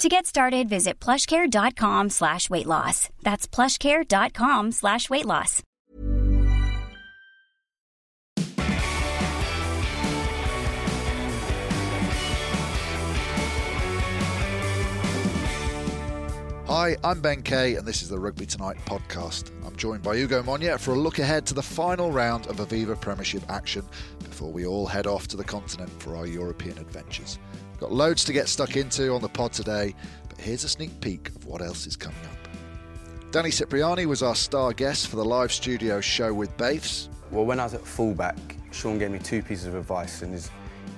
To get started, visit plushcare.com slash weight loss. That's plushcare.com slash weight loss. Hi, I'm Ben Kay, and this is the Rugby Tonight podcast. I'm joined by Ugo Monye for a look ahead to the final round of Aviva Premiership action before we all head off to the continent for our European adventures. Got loads to get stuck into on the pod today, but here's a sneak peek of what else is coming up. Danny Cipriani was our star guest for the live studio show with Baths. Well, when I was at fullback, Sean gave me two pieces of advice, and it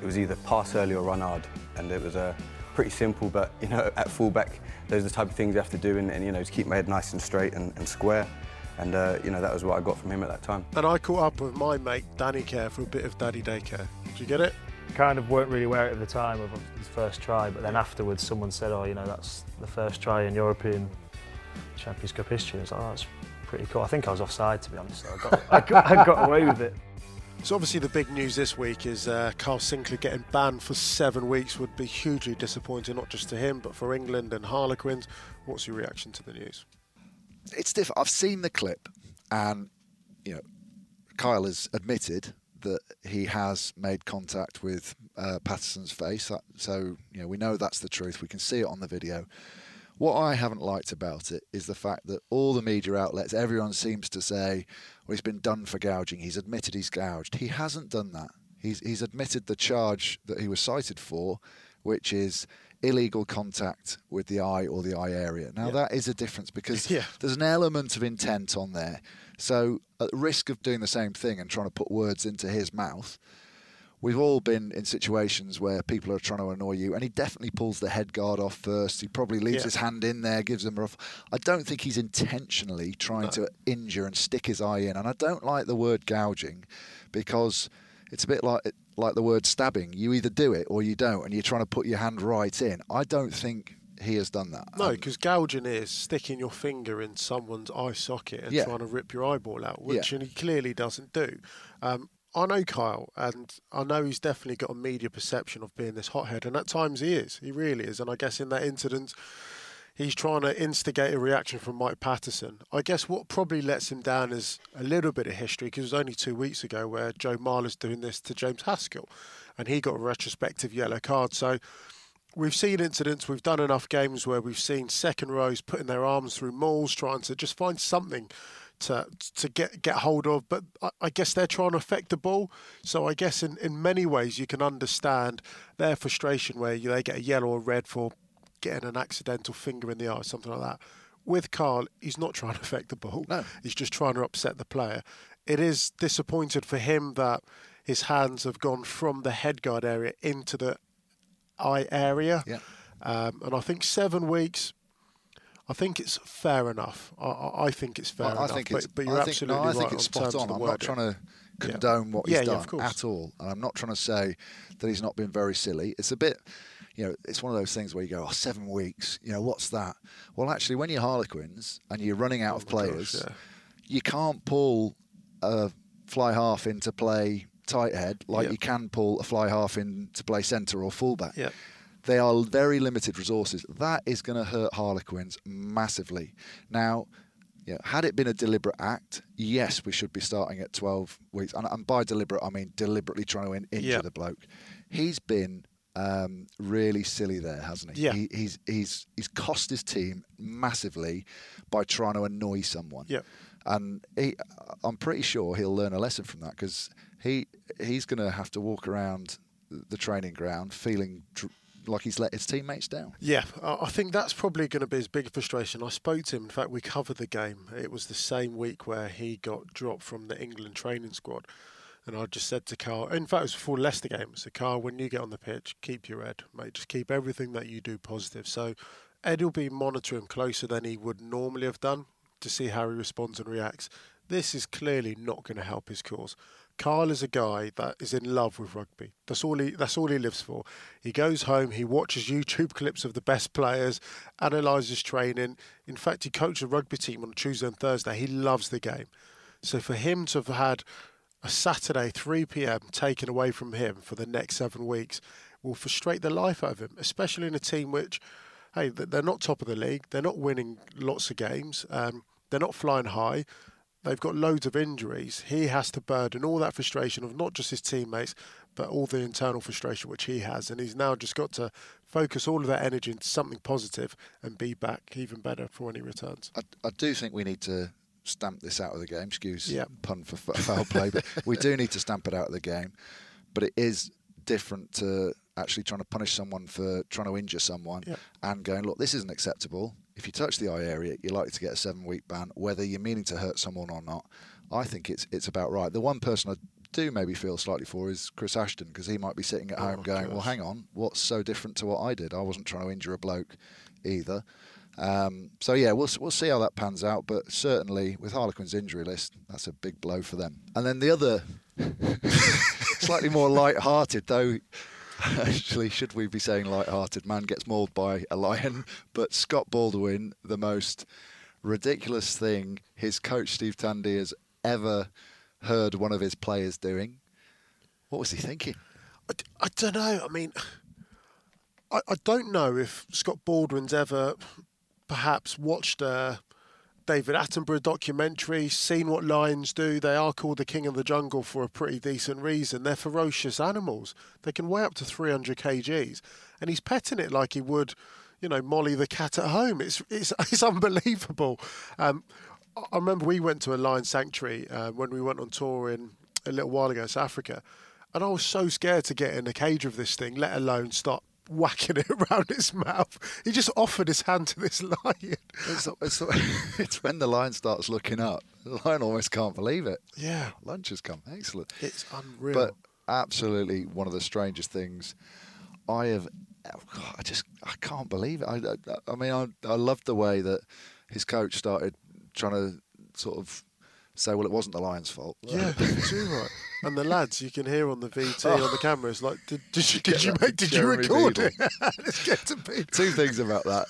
was either pass early or run hard. And it was uh, pretty simple, but you know, at fullback, those are the type of things you have to do, and, and you know, to keep my head nice and straight and, and square. And uh, you know, that was what I got from him at that time. And I caught up with my mate Danny Care for a bit of Daddy Daycare. Did you get it? Kind of weren't really aware at the time of his first try, but then afterwards someone said, oh, you know, that's the first try in European Champions Cup history. I was like, oh, that's pretty cool. I think I was offside, to be honest. So I, got, I, got, I got away with it. So obviously the big news this week is uh, Kyle Sinckler getting banned for seven weeks would be hugely disappointing, not just to him, but for England and Harlequins. What's your reaction to the news? It's different. I've seen the clip, and you know, Kyle has admitted that he has made contact with uh, Paterson's face. So, you know, we know that's the truth. We can see it on the video. What I haven't liked about it is the fact that all the media outlets, everyone seems to say, well, he's been done for gouging. He's admitted he's gouged. He hasn't done that. He's, he's admitted the charge that he was cited for, which is illegal contact with the eye or the eye area. Now, yeah. that is a difference because yeah. there's an element of intent on there. So, at risk of doing the same thing and trying to put words into his mouth, we've all been in situations where people are trying to annoy you, and he definitely pulls the head guard off first. He probably leaves yeah. his hand in there, gives them a rough. I don't think he's intentionally trying no. to injure and stick his eye in, and I don't like the word gouging because it's a bit like like the word stabbing. You either do it or you don't, and you're trying to put your hand right in. I don't think he has done that. No, because um, gouging is sticking your finger in someone's eye socket and yeah. trying to rip your eyeball out, which yeah. he clearly doesn't do. Um, I know Kyle, and I know he's definitely got a media perception of being this hothead, and at times he is. He really is. And I guess in that incident, he's trying to instigate a reaction from Mike Patterson. I guess what probably lets him down is a little bit of history, because it was only two weeks ago where Joe Marler's doing this to James Haskell, and he got a retrospective yellow card. So we've seen incidents, we've done enough games where we've seen second rows putting their arms through mauls, trying to just find something to to get get hold of. But I, I, guess they're trying to affect the ball. So I guess in, in many ways you can understand their frustration where they get a yellow or red for getting an accidental finger in the eye or something like that. With Carl, he's not trying to affect the ball. No. He's just trying to upset the player. It is disappointed for him that his hands have gone from the headguard area into the eye area. Yeah. Um, and I think seven weeks. I think it's fair enough. I, I think it's fair I, enough. I think but, but you're I think, absolutely no, I right think it's spot on. I'm not trying to condone yeah. what he's yeah, done yeah, at all, and I'm not trying to say that he's not been very silly. It's a bit, you know, it's one of those things where you go, oh, seven weeks. You know, what's that? Well, actually, when you're Harlequins and you're running out oh of players, gosh, yeah. you can't pull a fly half into play tight head like yep. you can pull a fly half in to play centre or fullback. Yep. They are very limited resources. That is going to hurt Harlequins massively. Now, yeah, had it been a deliberate act, yes, we should be starting at 12 weeks. And, and by deliberate, I mean deliberately trying to in, injure yep. the bloke. He's been um, really silly there, hasn't he? Yeah. He, he's he's he's cost his team massively by trying to annoy someone. Yeah. and he, I'm pretty sure he'll learn a lesson from that because he he's going to have to walk around the training ground feeling dr- like he's let his teammates down. Yeah, I think that's probably going to be his big frustration. I spoke to him. In fact, we covered the game. It was the same week where he got dropped from the England training squad. And I just said to Carl, in fact, it was before Leicester game. Said, Carl, when you get on the pitch, keep your head, mate. Just keep everything that you do positive. So Ed will be monitoring closer than he would normally have done to see how he responds and reacts. This is clearly not going to help his cause. Carl is a guy that is in love with rugby. That's all he that's all he lives for. He goes home, he watches YouTube clips of the best players, analyses training. In fact, he coached a rugby team on Tuesday and Thursday. He loves the game. So for him to have had a Saturday 3 p.m. taken away from him for the next 7 weeks will frustrate the life out of him, especially in a team which hey, they're not top of the league, they're not winning lots of games, um, they're not flying high they've got loads of injuries. He has to burden all that frustration of not just his teammates, but all the internal frustration which he has. And he's now just got to focus all of that energy into something positive and be back even better for when he returns. I, I do think we need to stamp this out of the game. Excuse yep. pun for foul play, but we do need to stamp it out of the game. But it is different to actually trying to punish someone for trying to injure someone yep. and going, look, this isn't acceptable if you touch the eye area, you're likely to get a seven week ban, whether you're meaning to hurt someone or not. I think it's it's about right. The one person I do maybe feel slightly for is Chris Ashton because he might be sitting at oh home going, gosh. "Well, hang on, what's so different to what I did? I wasn't trying to injure a bloke either." Um, so yeah, we'll we'll see how that pans out. But certainly with Harlequin's injury list, that's a big blow for them. And then the other, slightly more light-hearted though. Actually, should we be saying light-hearted? Man gets mauled by a lion, but Scott Baldwin, the most ridiculous thing his coach Steve Tandy has ever heard one of his players doing. What was he thinking? I, I don't know. I mean, I, I don't know if Scott Baldwin's ever perhaps watched a David Attenborough documentary, seen what lions do. They are called the king of the jungle for a pretty decent reason. They're ferocious animals. They can weigh up to 300 kgs, and he's petting it like he would, you know, Molly the cat at home. It's it's it's unbelievable. Um, I remember we went to a lion sanctuary uh, when we went on tour in a little while ago, South Africa, and I was so scared to get in a cage of this thing, let alone start whacking it around his mouth. He just offered his hand to this lion. It's, it's, it's, when the lion starts looking up. The lion almost can't believe it. Yeah. Lunch has come. Excellent. It's unreal. But absolutely one of the strangest things I have. Oh God, I just I can't believe it. I, I, I mean, I, I loved the way that his coach started trying to sort of say, well, it wasn't the Lions' fault. Yeah, too right. And the lads, you can hear on the VT oh. on the oh. cameras, like, did, did you did you make did Jeremy you record Beadle. it? Let's get to Beadle. Two things about that.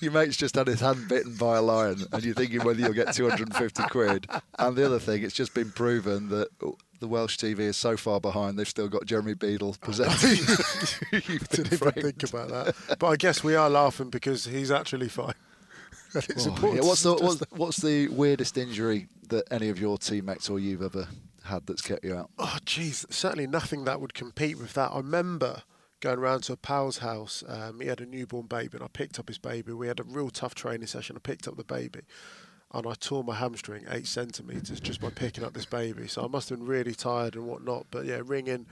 Your mate's just had his hand bitten by a lion, and you're thinking whether you'll get 250 quid. And the other thing, it's just been proven that oh, the Welsh TV is so far behind, they've still got Jeremy Beadle presenting. Oh, didn't even think about that. But I guess we are laughing because he's actually fine. it's oh, important. Yeah, what's, the, what's, what's the weirdest injury that any of your teammates or you've ever had that's kept you out? Oh, jeez, certainly nothing that would compete with that. I remember going around to a pal's house. Um, he had a newborn baby, and I picked up his baby. We had a real tough training session. I picked up the baby, and I tore my hamstring eight centimeters just by picking up this baby. So I must have been really tired and whatnot. But yeah, ringing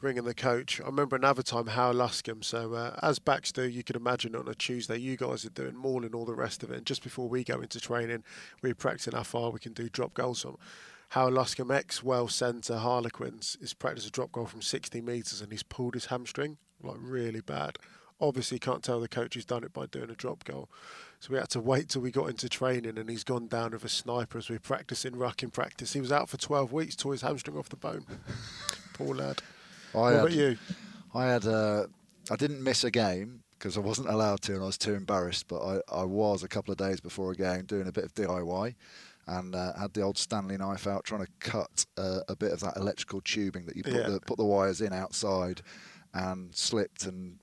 ringing the coach. I remember another time Hal Luscombe. So uh, as backs do, you can imagine on a Tuesday, you guys are doing more and all the rest of it. And just before we go into training, we're practicing how far we can do drop goals from. Hal Luscombe, ex Welsh centre Harlequins, is practicing a drop goal from 60 metres and he's pulled his hamstring like really bad. Obviously, can't tell the coach he's done it by doing a drop goal. So we had to wait till we got into training, and he's gone down with a sniper as we practice in ruck in practice. He was out for 12 weeks, tore his hamstring off the bone. Poor lad. I what had, about you? I had. Uh, I didn't miss a game because I wasn't allowed to, and I was too embarrassed. But I, I was a couple of days before a game doing a bit of DIY, and uh, had the old Stanley knife out trying to cut uh, a bit of that electrical tubing that you put yeah. the put the wires in outside, and slipped and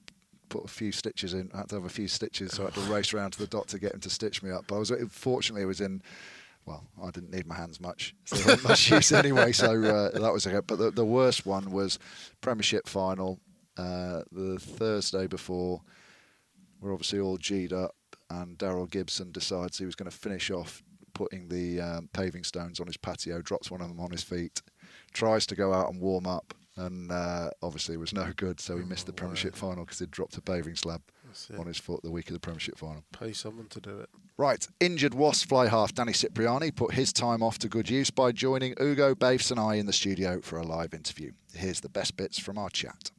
put a few stitches in. I had to have a few stitches, so I had to race around to the doctor to get him to stitch me up. But I was fortunately it was in well, I didn't need my hands much, so much use anyway. So uh, that was okay. But the, the worst one was Premiership final, uh, the Thursday before. We're obviously all G'd up, and Daryl Gibson decides he was going to finish off putting the um, paving stones on his patio, drops one of them on his feet, tries to go out and warm up, and uh, obviously it was no good. So he missed the Premiership final because he'd dropped a paving slab on his foot the week of the Premiership final. Pay someone to do it. Right, injured Wasp fly half Danny Cipriani put his time off to good use by joining Ugo, Baifes, and I in the studio for a live interview. Here's the best bits from our chat.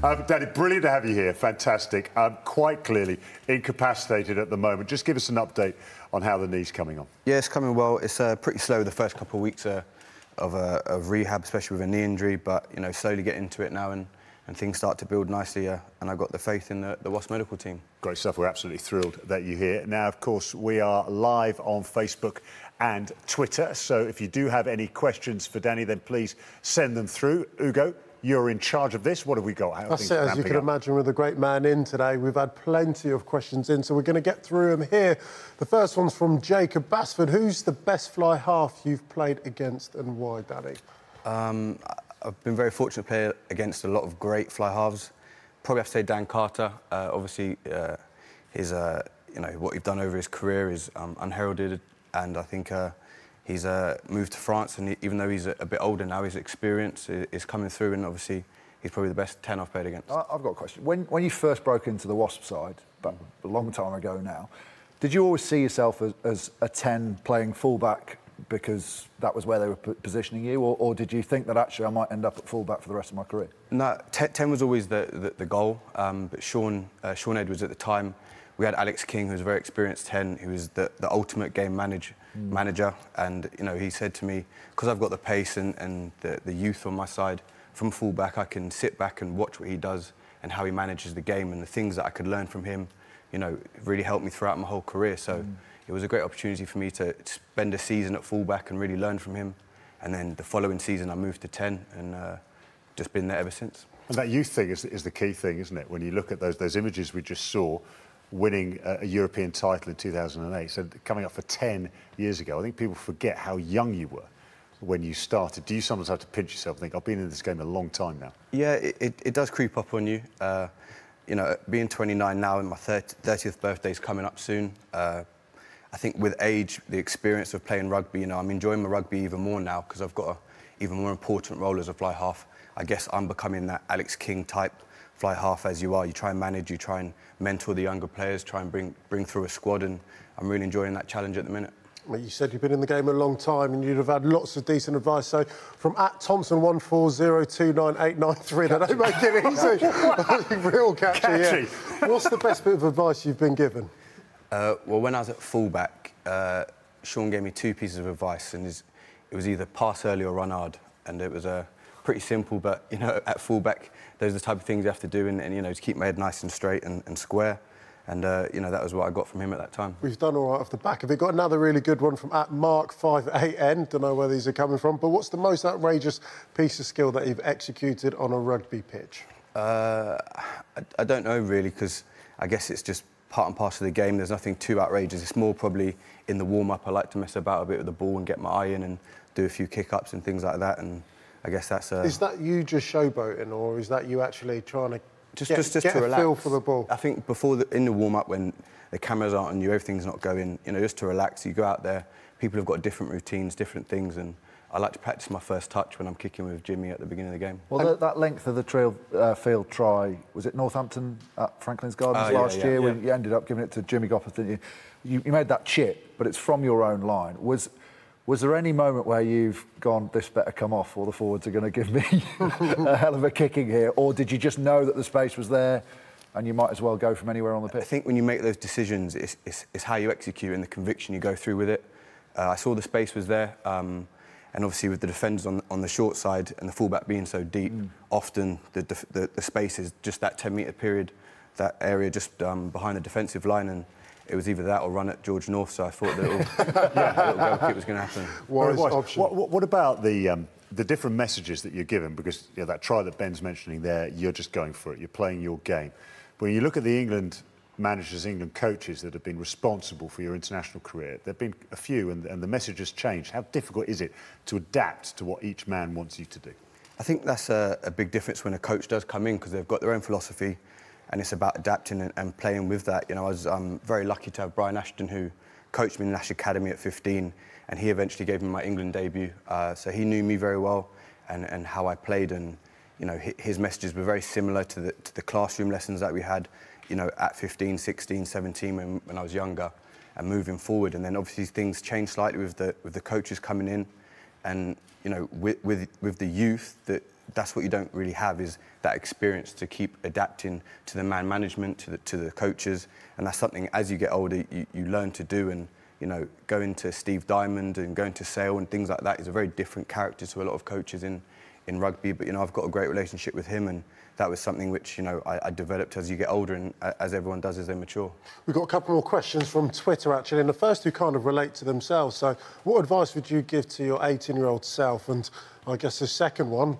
Um, Danny, brilliant to have you here. Fantastic. Um, quite clearly incapacitated at the moment. Just give us an update on how the knee's coming on. Yeah, it's coming well. It's uh, pretty slow the first couple of weeks uh, of, a, rehab, especially with a knee injury. But you know, slowly get into it now, and, and things start to build nicely. Uh, and I've got the faith in the, the Wasp medical team. Great stuff. We're absolutely thrilled that you're here. Now, of course, we are live on Facebook and Twitter. So if you do have any questions for Danny, then please send them through. Ugo, you're in charge of this. What have we got? How That's it, as you can up? imagine, with a great man in today. We've had plenty of questions in, so we're going to get through them here. The first one's from Jacob Basford. Who's the best fly half you've played against and why, Danny? Um, I've been very fortunate to play against a lot of great fly halves. Probably have to say Dan Carter. Uh, obviously, uh, his, uh, you know, what he's done over his career is um, unheralded, and I think uh, he's uh, moved to France, and he, even though he's a, a, bit older now, his experience is, is, coming through, and obviously he's probably the best 10 I've played against. I've got a question. When, when you first broke into the Wasp side, but a long time ago now, did you always see yourself as, as a 10 playing fullback because that was where they were positioning you, or, or, did you think that actually I might end up at fullback for the rest of my career? No, 10 was always the, the, the goal, um, but Shaun, uh, Shaun Edwards at the time, we had Alex King, who was a very experienced 10, who was the, the ultimate game manage, mm. manager. And, you know, he said to me, because I've got the pace and, and the, the youth on my side, from fullback, I can sit back and watch what he does and how he manages the game and the things that I could learn from him, you know, really helped me throughout my whole career. So mm. it was a great opportunity for me to spend a season at fullback and really learn from him. And then the following season, I moved to 10 and uh, just been there ever since. And that youth thing is, is the key thing, isn't it? When you look at those, those images we just saw, winning a, European title in 2008, so coming up for 10 years ago, I think people forget how young you were when you started. Do you sometimes have to pinch yourself and think, I've been in this game a long time now? Yeah, it, it, it does creep up on you. Uh, you know, being 29 now and my 30, 30th birthday is coming up soon. Uh, I think with age, the experience of playing rugby, you know, I'm enjoying my rugby even more now because I've got an even more important role as a fly half. I guess I'm becoming that Alex King type fly half as you are. You try and manage, you try and mentor the younger players, try and bring, bring through a squad, and I'm really enjoying that challenge at the minute. Well, you said you've been in the game a long time and you'd have had lots of decent advice. So from at Thompson one four zero two nine eight nine three, they don't make it easy. Real catchy. catchy. Yeah. What's the best bit of advice you've been given? Uh, well, when I was at fullback, uh, Shaun gave me two pieces of advice, and it was either pass early or run hard, and it was a uh, pretty simple. But you know, at fullback, those are the type of things you have to do, and, and you know, to keep my head nice and straight and, and square. And uh, you know that was what I got from him at that time. We've done all right off the back of it. Got another really good one from at Mark58N. Don't know where these are coming from, but what's the most outrageous piece of skill that you've executed on a rugby pitch? Uh, I, I don't know really, because I guess it's just part and parcel of the game. There's nothing too outrageous. It's more probably in the warm up. I like to mess about a bit with the ball and get my eye in and do a few kick ups and things like that. And I guess that's a. Is that you just showboating, or is that you actually trying to just get, just, just get to a relax? feel for the ball? I think before the, in the warm up when the cameras aren't on you, everything's not going. You know, just to relax. You go out there. People have got different routines, different things, and I like to practice my first touch when I'm kicking with Jimmy at the beginning of the game. Well, the, that length of the trail uh, field try was it Northampton at Franklin's Gardens uh, yeah, last yeah, year yeah. when you ended up giving it to Jimmy Gopperth, didn't you? you? You made that chip, but it's from your own line. Was was there any moment where you've gone, this better come off, or the forwards are going to give me a hell of a kicking here? Or did you just know that the space was there and you might as well go from anywhere on the pitch? I think when you make those decisions, it's, it's, it's how you execute and the conviction you go through with it. Uh, I saw the space was there. Um, and obviously, with the defenders on, on the short side and the fullback being so deep, mm. often the, the, the, space is just that 10 metre period, that area just um, behind the defensive line. And it was either that or run at George North. So I thought that little, yeah. little goal was going to happen. Wise option. What, what, what, about the um, the different messages that you're given? Because you know, that try that Ben's mentioning there, you're just going for it. You're playing your game. But When you look at the England managers, England coaches that have been responsible for your international career, there have been a few, and, and the message has changed. How difficult is it to adapt to what each man wants you to do? I think that's a, a big difference when a coach does come in because they've got their own philosophy and it's about adapting and, and playing with that. You know, I was um, very lucky to have Brian Ashton, who coached me in the National Academy at 15, and he eventually gave me my England debut. Uh, so he knew me very well and, and how I played, and you know, his messages were very similar to the, to the classroom lessons that we had, you know, at 15, 16, 17 when, when I was younger, and moving forward. And then obviously things changed slightly with the with the coaches coming in, and you know, with with, with the youth that that's what you don't really have is that experience to keep adapting to the man management, to the, to the coaches. And that's something as you get older, you, you learn to do. And, you know, going to Steve Diamond and going to Sale and things like that is a very different character to a lot of coaches in, in rugby. But, you know, I've got a great relationship with him and that was something which, you know, I, I developed as you get older and as everyone does as they mature. We've got a couple more questions from Twitter, actually, and the first two kind of relate to themselves. So what advice would you give to your 18-year-old self? And I guess the second one,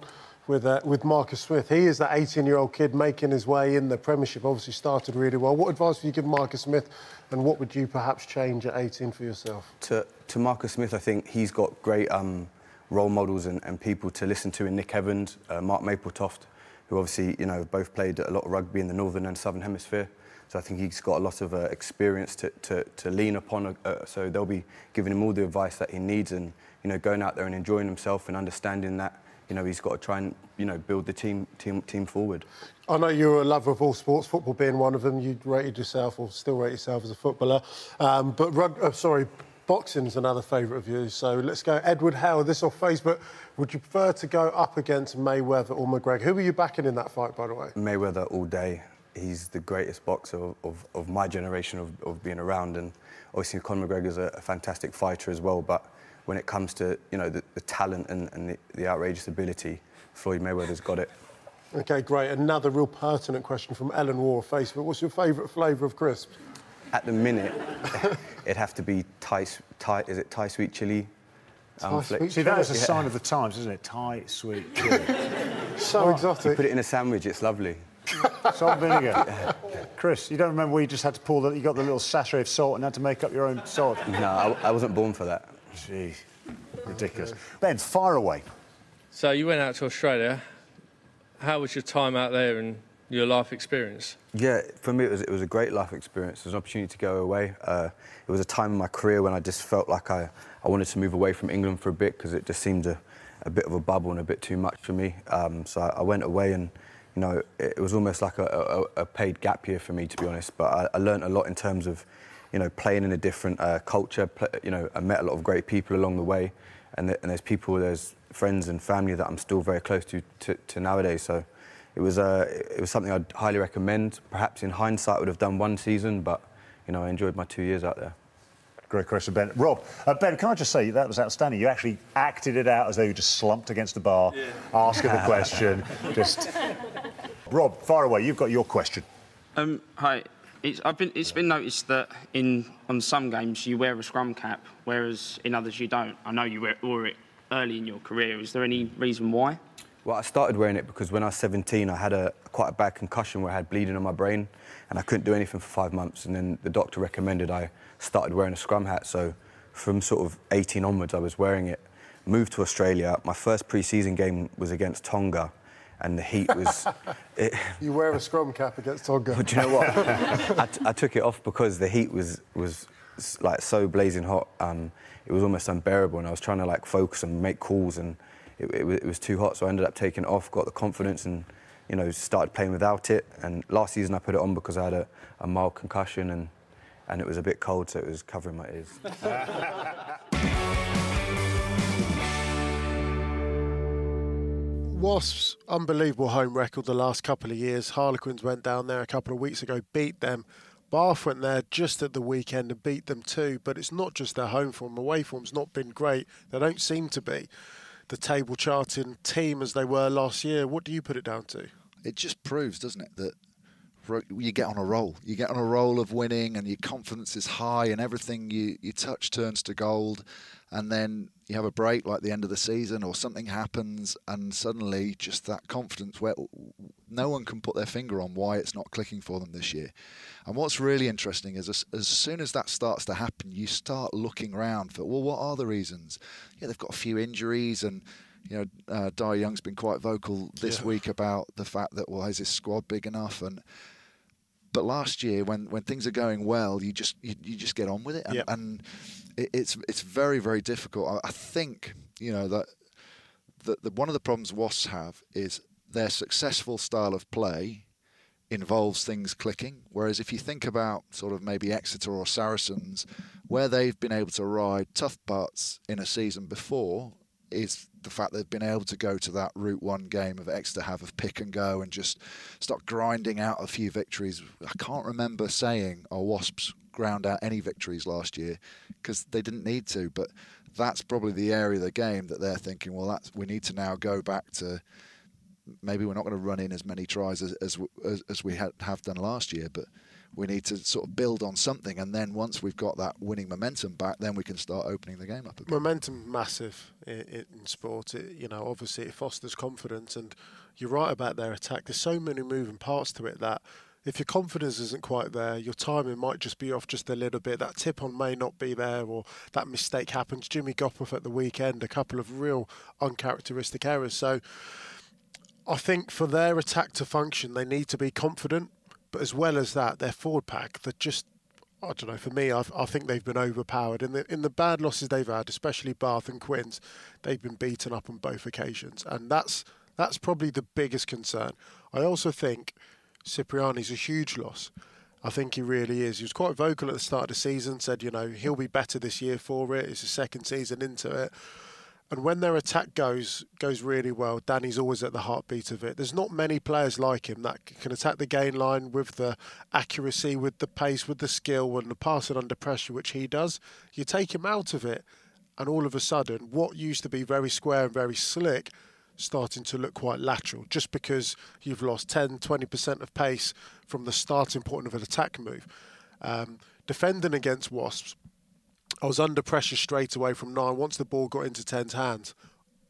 with, uh, with Marcus Smith. He is that 18 year old kid making his way in the Premiership, obviously started really well. What advice would you give Marcus Smith, and what would you perhaps change at 18 for yourself? To, to Marcus Smith, I think he's got great um, role models and, and, people to listen to in Nick Evans, uh, Mark Mapletoft, who obviously you know both played a lot of rugby in the Northern and Southern Hemisphere. So I think he's got a lot of uh, experience to, to, to, lean upon. Uh, so they'll be giving him all the advice that he needs and you know going out there and enjoying himself and understanding that you know, he's got to try and, you know, build the team, team, team forward. I know you're a lover of all sports, football being one of them. You'd rated yourself, or still rate yourself as a footballer. Um, but, rug, uh, sorry, boxing's another favourite of yours. So let's go. Edward Howard, this off Facebook. Would you prefer to go up against Mayweather or McGregor? Who were you backing in that fight, by the way? Mayweather all day. He's the greatest boxer of, of, of my generation of, of being around. And obviously, Conor McGregor's a, a fantastic fighter as well. But when it comes to you know the, the talent and, and the, the outrageous ability, Floyd Mayweather's got it. Okay, great. Another real pertinent question from Ellen War Facebook. What's your favourite flavour of crisps? At the minute, it'd have to be Thai, Thai is it Thai sweet chili? Um, sweet See, that is a sign of the times, isn't it? Thai sweet chili. so oh, exotic. You put it in a sandwich, it's lovely. Salt and vinegar. Chris, you don't remember where you just had to pull that, you got the little sachet of salt and had to make up your own salt? No, I, I wasn't born for that. Gee, ridiculous. Ben, fire away. So you went out to Australia. How was your time out there and your life experience? Yeah, for me it was it was a great life experience. It was an opportunity to go away. Uh, it was a time in my career when I just felt like I, I wanted to move away from England for a bit because it just seemed a, a bit of a bubble and a bit too much for me. Um, so I, I, went away and you know it, it was almost like a, a, a, paid gap year for me to be honest. But I, I learned a lot in terms of you know, playing in a different uh, culture. you know, I met a lot of great people along the way, and, th- and, there's people, there's friends and family that I'm still very close to, to, to nowadays. So it was, uh, it was something I'd highly recommend. Perhaps in hindsight, I would have done one season, but you know, I enjoyed my two years out there. Great question, Ben. Rob, uh, Ben, can I just say that was outstanding. You actually acted it out as though you just slumped against the bar, yeah. asking the question. just Rob, far away. You've got your question. Um, hi, it's, been, it's been noticed that in on some games you wear a scrum cap, whereas in others you don't. I know you wore it early in your career. Is there any reason why? Well, I started wearing it because when I was 17, I had a quite a bad concussion where I had bleeding on my brain, and I couldn't do anything for five months. And then the doctor recommended I started wearing a scrum hat. So from sort of 18 onwards, I was wearing it. Moved to Australia. My first pre-season game was against Tonga and the heat was. it, you wear a scrum cap against Tonga. But do you know what? I, t- I took it off because the heat was was like so blazing hot. Um, it was almost unbearable, and I was trying to like focus and make calls, and it, it, it was too hot. So I ended up taking it off, got the confidence, and you know started playing without it. And last season I put it on because I had a, a mild concussion and and it was a bit cold, so it was covering my ears. Wasps' unbelievable home record the last couple of years. Harlequins went down there a couple of weeks ago, beat them. Bath went there just at the weekend and beat them too. But it's not just their home form. Away form's not been great. They don't seem to be the table charting team as they were last year. What do you put it down to? It just proves, doesn't it, that you get on a roll. You get on a roll of winning, and your confidence is high, and everything you, you touch turns to gold and then you have a break like the end of the season or something happens and suddenly just that confidence where no one can put their finger on why it's not clicking for them this year. And what's really interesting is as, as soon as that starts to happen you start looking around for well what are the reasons? Yeah they've got a few injuries and you know uh, Dai Young's been quite vocal this yeah. week about the fact that well is this squad big enough? And but last year, when, when things are going well, you just you, you just get on with it, and, Yep. and it, it's it's very very difficult. I, I think you know that the, the one of the problems Wasps have is their successful style of play involves things clicking. Whereas if you think about sort of maybe Exeter or Saracens, where they've been able to ride tough parts in a season before, is the fact they've been able to go to that Route One game of Exeter have of pick and go and just start grinding out a few victories. I can't remember saying our Wasps ground out any victories last year because they didn't need to, but that's probably the area of the game that they're thinking. Well, that's we need to now go back to maybe we're not going to run in as many tries as as, as, as we had, have done last year, but we need to sort of build on something, and then once we've got that winning momentum back, then we can start opening the game up. Again. Momentum massive in, in sport. It, you know, obviously it fosters confidence, and you're right about their attack. There's so many moving parts to it that if your confidence isn't quite there, your timing might just be off just a little bit. That tip on may not be there, or that mistake happens. Jimmy Gopperth at the weekend, a couple of real uncharacteristic errors. So I think for their attack to function, they need to be confident. But as well as that, their forward pack, that just I don't know. For me, I've, I think they've been overpowered in the in the bad losses they've had, especially Bath and Quins. They've been beaten up on both occasions, and that's that's probably the biggest concern. I also think Cipriani's a huge loss. I think he really is. He was quite vocal at the start of the season, said, you know, he'll be better this year for it. It's his second season into it. And when their attack goes goes really well, Danny's always at the heartbeat of it. There's not many players like him that can attack the gain line with the accuracy, with the pace, with the skill, and the passing under pressure, which he does. You take him out of it, and all of a sudden, what used to be very square and very slick starting to look quite lateral just because you've lost 10 20% of pace from the starting point of an attack move. Um, defending against Wasps, I was under pressure straight away from nine once the ball got into 10's hands.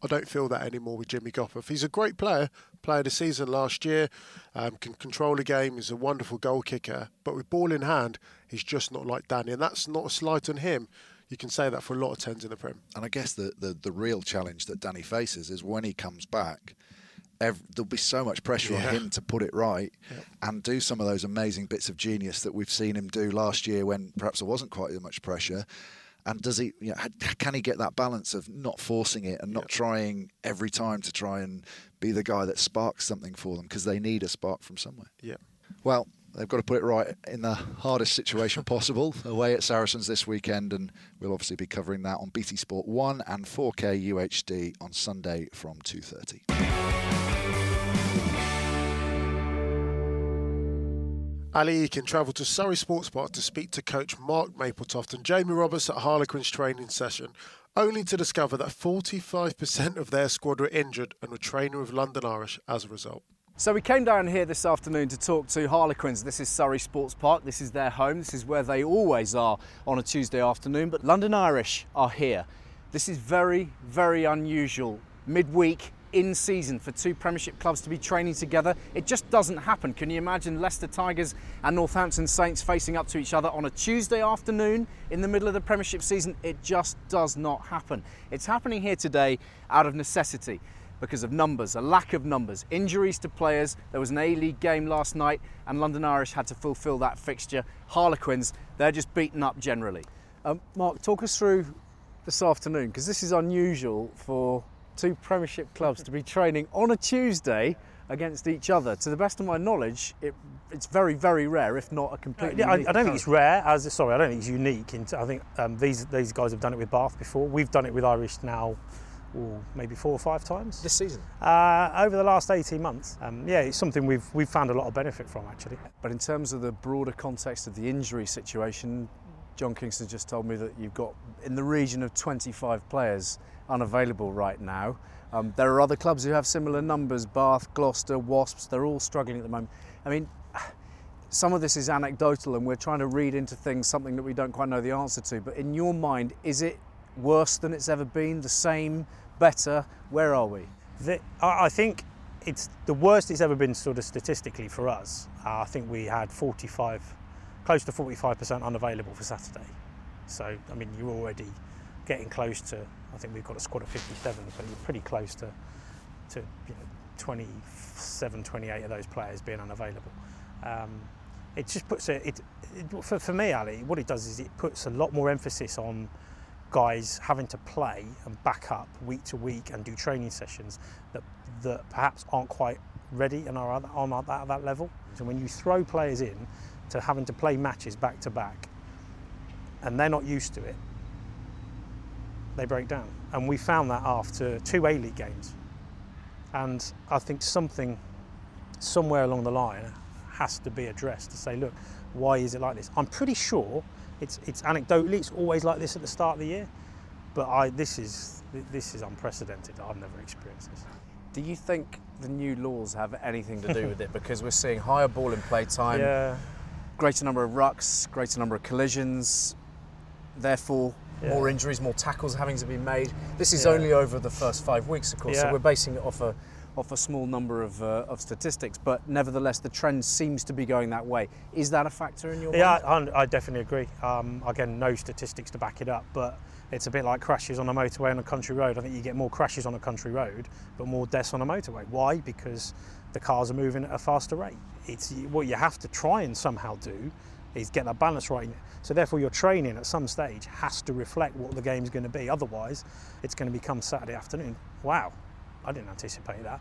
I don't feel that anymore with Jimmy Gopperth. He's a great player, player of the season last year, um, can control a game, he's a wonderful goal kicker, but with ball in hand, he's just not like Danny, and that's not a slight on him. You can say that for a lot of tens in the Prem. And I guess the, the, the real challenge that Danny faces is when he comes back, ev there'll be so much pressure Yeah. on him to put it right and do some of those amazing bits of genius that we've seen him do last year when perhaps there wasn't quite as much pressure. And does he? You know, can he get that balance of not forcing it and not trying every time to try and be the guy that sparks something for them because they need a spark from somewhere. Yeah. Well, they've got to put it right in the hardest situation possible away at Saracens this weekend, and we'll obviously be covering that on BT Sport One and 4K UHD on Sunday from 2:30. Ali Eykyn travelled to Surrey Sports Park to speak to coach Mark Mapletoft and Jamie Roberts at Harlequins training session, only to discover that 45% of their squad were injured and were training with London Irish as a result. So we came down here this afternoon to talk to Harlequins. This is Surrey Sports Park. This is their home. This is where they always are on a Tuesday afternoon. But London Irish are here. This is very, very unusual. Midweek in season for two Premiership clubs to be training together. It just doesn't happen. Can you imagine Leicester Tigers and Northampton Saints facing up to each other on a Tuesday afternoon in the middle of the Premiership season? It just does not happen. It's happening here today out of necessity because of numbers, a lack of numbers, injuries to players. There was an A League game last night, and London Irish had to fulfil that fixture. Harlequins, they're just beaten up generally. Um, Mark, talk us through this afternoon because this is unusual for two Premiership clubs to be training on a Tuesday against each other. To the best of my knowledge, it, it's very, very rare, if not a completely. Yeah, I, I don't think it's rare. As sorry, I don't think it's unique. In, I think um, these these guys have done it with Bath before. We've done it with Irish now, ooh, maybe four or five times this season. Uh, over the last 18 months. Um, yeah, it's something we've we've found a lot of benefit from actually. But in terms of the broader context of the injury situation, John Kingston just told me that you've got in the region of 25 players unavailable right now. Um, there are other clubs who have similar numbers Bath, Gloucester, Wasps, they're all struggling at the moment. I mean, some of this is anecdotal and we're trying to read into things something that we don't quite know the answer to. But in your mind, is it worse than it's ever been? The same? Better? Where are we? The, I think it's the worst it's ever been, sort of statistically for us. Uh, I think we had 45, close to 45% unavailable for Saturday. So I mean, you're already getting close to. I think we've got a squad of 57, but you're pretty close to, to you know, 27, 28 of those players being unavailable. Um, it just puts a, it, it for, for me, Ali, what it does is it puts a lot more emphasis on guys having to play and back up week to week and do training sessions that, that perhaps aren't quite ready and are on that, that level. So when you throw players in to having to play matches back to back and they're not used to it, they break down. And we found that after two A League games. And I think something somewhere along the line has to be addressed to say, look, why is it like this? I'm pretty sure it's, it's anecdotally, it's always like this at the start of the year, but I, this, is, this is unprecedented. I've never experienced this. Do you think the new laws have anything to do with it? Because we're seeing higher ball in play time, yeah. greater number of rucks, greater number of collisions, therefore yeah. more injuries, more tackles having to be made. This is yeah. only over the first five weeks, of course, yeah. so we're basing it off a off a small number of, uh, of statistics, but nevertheless, the trend seems to be going that way. Is that a factor in your yeah, mind? I, I definitely agree. Um, again, no statistics to back it up, but it's a bit like crashes on a motorway on a country road. I think you get more crashes on a country road, but more deaths on a motorway. Why? Because the cars are moving at a faster rate. It's what you have to try and somehow do is get that balance right. So therefore, your training at some stage has to reflect what the game's going to be. Otherwise, it's going to become Saturday afternoon. Wow, I didn't anticipate that.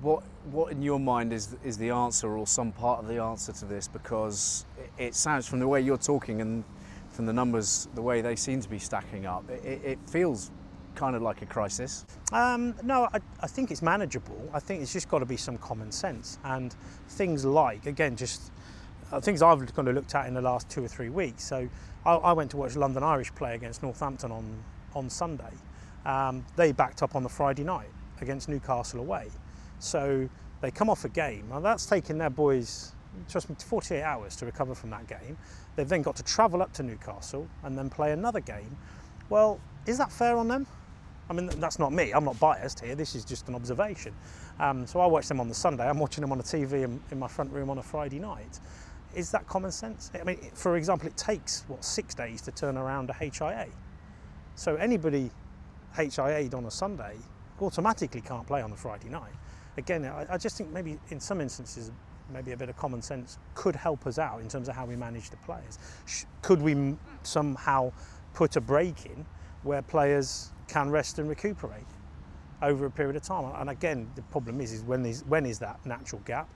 What, what in your mind is is the answer, or some part of the answer to this? Because it, it sounds from the way you're talking and from the numbers, the way they seem to be stacking up, it, it feels kind of like a crisis? Um, no, I, I, think it's manageable. I think it's just got to be some common sense and things like, again, just uh, things I've kind of looked at in the last two or three weeks. So I, I went to watch London Irish play against Northampton on, on Sunday. Um, they backed up on the Friday night against Newcastle away. So they come off a game. Now that's taken their boys, trust me, 48 hours to recover from that game. They've then got to travel up to Newcastle and then play another game. Well, is that fair on them? I mean, that's not me. I'm not biased here. This is just an observation. Um, so I watch them on the Sunday. I'm watching them on the TV in, in my front room on a Friday night. Is that common sense? I mean, for example, it takes, what, six days to turn around a HIA. So anybody HIA'd on a Sunday automatically can't play on the Friday night. Again, I, I just think maybe in some instances, maybe a bit of common sense could help us out in terms of how we manage the players. Could we somehow put a break in where players can rest and recuperate over a period of time? And again, the problem is, is when is when is that natural gap?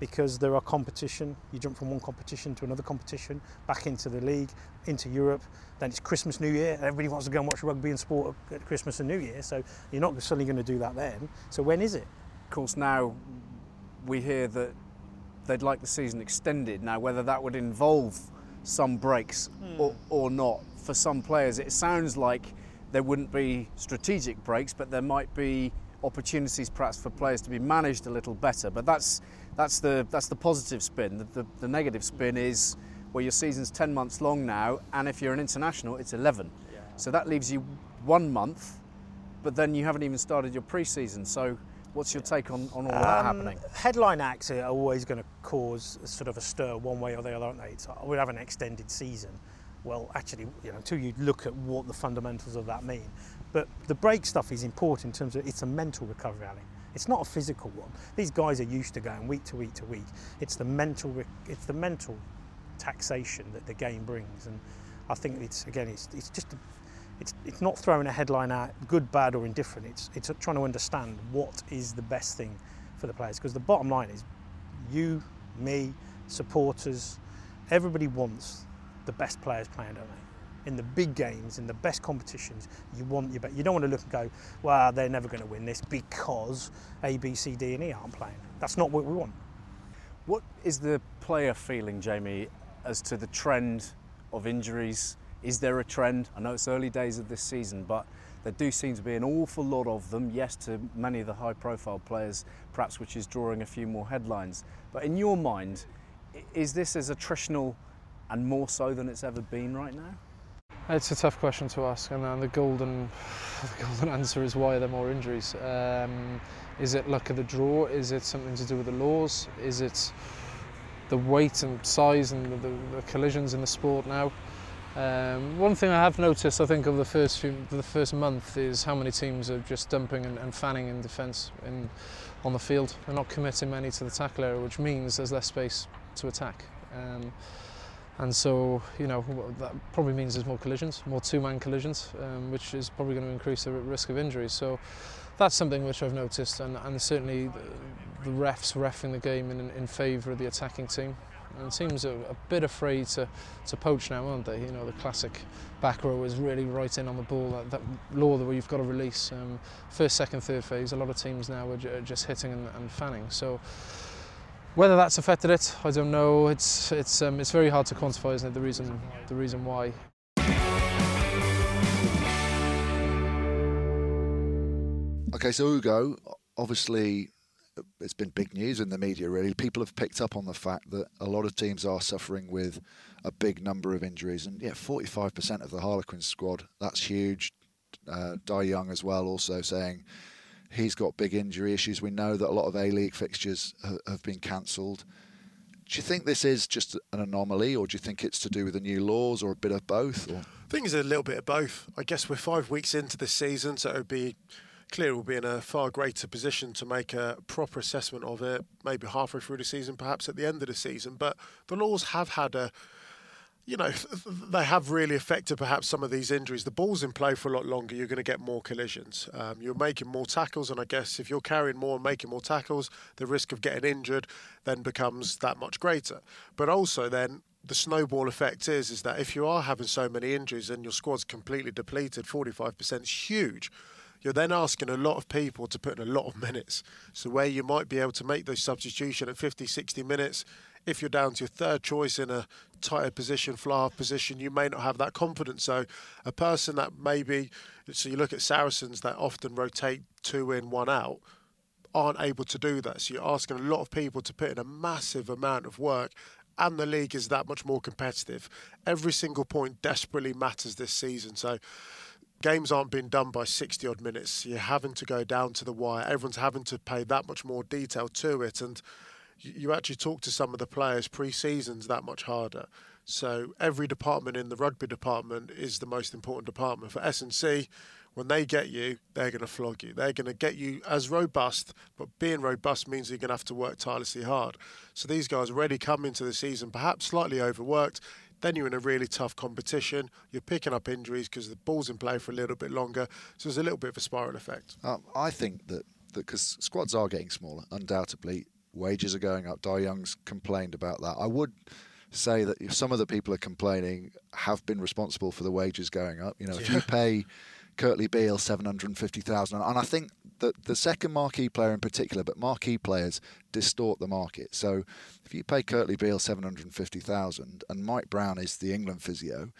Because there are competition. You jump from one competition to another competition, back into the league, into Europe. Then it's Christmas, New Year. Everybody wants to go and watch rugby and sport at Christmas and New Year. So you're not suddenly going to do that then. So when is it? Of course, now we hear that they'd like the season extended. Now, whether that would involve some breaks mm. or, or not, for some players, it sounds like there wouldn't be strategic breaks, but there might be opportunities perhaps for players to be managed a little better. But that's that's the that's the positive spin. The, the, the negative spin is well, your season's 10 months long now, and if you're an international, it's 11. Yeah. So that leaves you one month, but then you haven't even started your pre-season. So what's your take on, on all um, that happening? Headline acts are always going to cause sort of a stir one way or the other, aren't they? So we have an extended season. Well, actually, you know, until you look at what the fundamentals of that mean. But the break stuff is important in terms of it's a mental recovery, Ali. It's not a physical one. These guys are used to going week to week to week. It's the mental, it's the mental taxation that the game brings, and I think it's again, it's, it's just, a, it's, it's not throwing a headline out, good, bad, or indifferent. It's, it's trying to understand what is the best thing for the players. Because the bottom line is, you, me, supporters, everybody wants the best players playing, don't they? In the big games, in the best competitions, you want your bet. You don't want to look and go, well, they're never going to win this because A, B, C, D, and E aren't playing. That's not what we want. What is the player feeling, Jamie, as to the trend of injuries? Is there a trend? I know it's early days of this season, but there do seem to be an awful lot of them. Yes, to many of the high profile players, perhaps which is drawing a few more headlines. But in your mind, is this as attritional and more so than it's ever been right now? It's a tough question to ask, and the golden, the golden answer is why are there more injuries? Um, is it luck of the draw? Is it something to do with the laws? Is it the weight and size and the, the, the collisions in the sport now? Um, one thing I have noticed, I think, of the first few, the first month is how many teams are just dumping and, and fanning in defence in on the field. They're not committing many to the tackle area, which means there's less space to attack. Um, and so, you know, that probably means there's more collisions, more two-man collisions, um, which is probably going to increase the risk of injuries. So that's something which I've noticed, and, and certainly the, the refs refing the game in, in favour of the attacking team. And teams are a bit afraid to, to poach now, aren't they? You know, the classic back row is really right in on the ball, that, that law that you've got to release. Um, first, second, third phase, a lot of teams now are just hitting and, and fanning. So whether that's affected it, I don't know. It's it's um, it's very hard to quantify, isn't it? The reason the reason why. Okay, so Ugo, obviously, it's been big news in the media. Really, people have picked up on the fact that a lot of teams are suffering with a big number of injuries, and yeah, 45% of the Harlequins squad. That's huge. Uh, Dai Young as well, also saying He's got big injury issues. We know that a lot of A League fixtures have been cancelled. Do you think this is just an anomaly, or do you think it's to do with the new laws, or a bit of both? Or? I think it's a little bit of both. I guess we're five weeks into this season, so it would be clear we'll be in a far greater position to make a proper assessment of it, maybe halfway through the season, perhaps at the end of the season. But the laws have had a you know, they have really affected perhaps some of these injuries. The ball's in play for a lot longer. You're going to get more collisions. Um, you're making more tackles, and I guess if you're carrying more and making more tackles, the risk of getting injured then becomes that much greater. But also, then the snowball effect is is that if you are having so many injuries and your squad's completely depleted, 45% is huge. You're then asking a lot of people to put in a lot of minutes. So where you might be able to make those substitution at 50, 60 minutes, if you're down to your third choice in a tighter position, fly half position, you may not have that confidence. So, a person that maybe, so you look at Saracens that often rotate two in, one out, aren't able to do that. So, you're asking a lot of people to put in a massive amount of work. And the league is that much more competitive. Every single point desperately matters this season. So, games aren't being done by 60 odd minutes. You're having to go down to the wire. Everyone's having to pay that much more detail to it. And you actually talk to some of the players pre-season's that much harder. So every department in the rugby department is the most important department for S&C. When they get you, they're going to flog you. They're going to get you as robust, but being robust means you're going to have to work tirelessly hard. So these guys already come into the season perhaps slightly overworked. Then you're in a really tough competition. You're picking up injuries because the ball's in play for a little bit longer. So there's a little bit of a spiral effect. Um, I think that because squads are getting smaller, undoubtedly, wages are going up. Dai Young's complained about that. I would say that some of the people are complaining have been responsible for the wages going up. You know, yeah. if you pay Kurtley Beale seven hundred and fifty thousand, and I think that the second marquee player in particular, but marquee players distort the market. So if you pay Kurtley Beale seven hundred and fifty thousand, and Mike Brown is the England physio,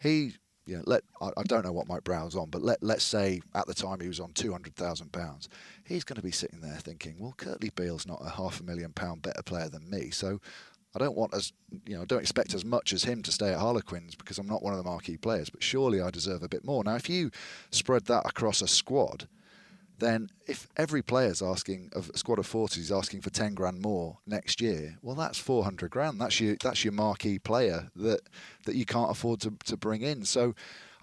he know, let I, I, don't know what Mike Brown's on, but let let's say at the time he was on two hundred thousand pounds, he's going to be sitting there thinking, well, Kurtley Beale's not a half a million pound better player than me, so I don't want as you know, I don't expect as much as him to stay at Harlequins because I'm not one of the marquee players, but surely I deserve a bit more. Now, if you spread that across a squad, then if every player's asking of a squad of 40 is asking for 10 grand more next year, well, that's 400 grand. That's your that's your marquee player that that you can't afford to, to bring in. So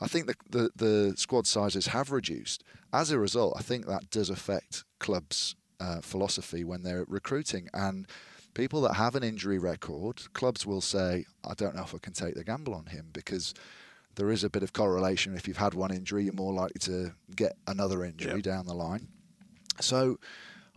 I think the, the, the squad sizes have reduced. As a result, I think that does affect clubs' uh, philosophy when they're recruiting. And people that have an injury record, clubs will say, I don't know if I can take the gamble on him because there is a bit of correlation. If you've had one injury, you're more likely to get another injury yep. down the line. So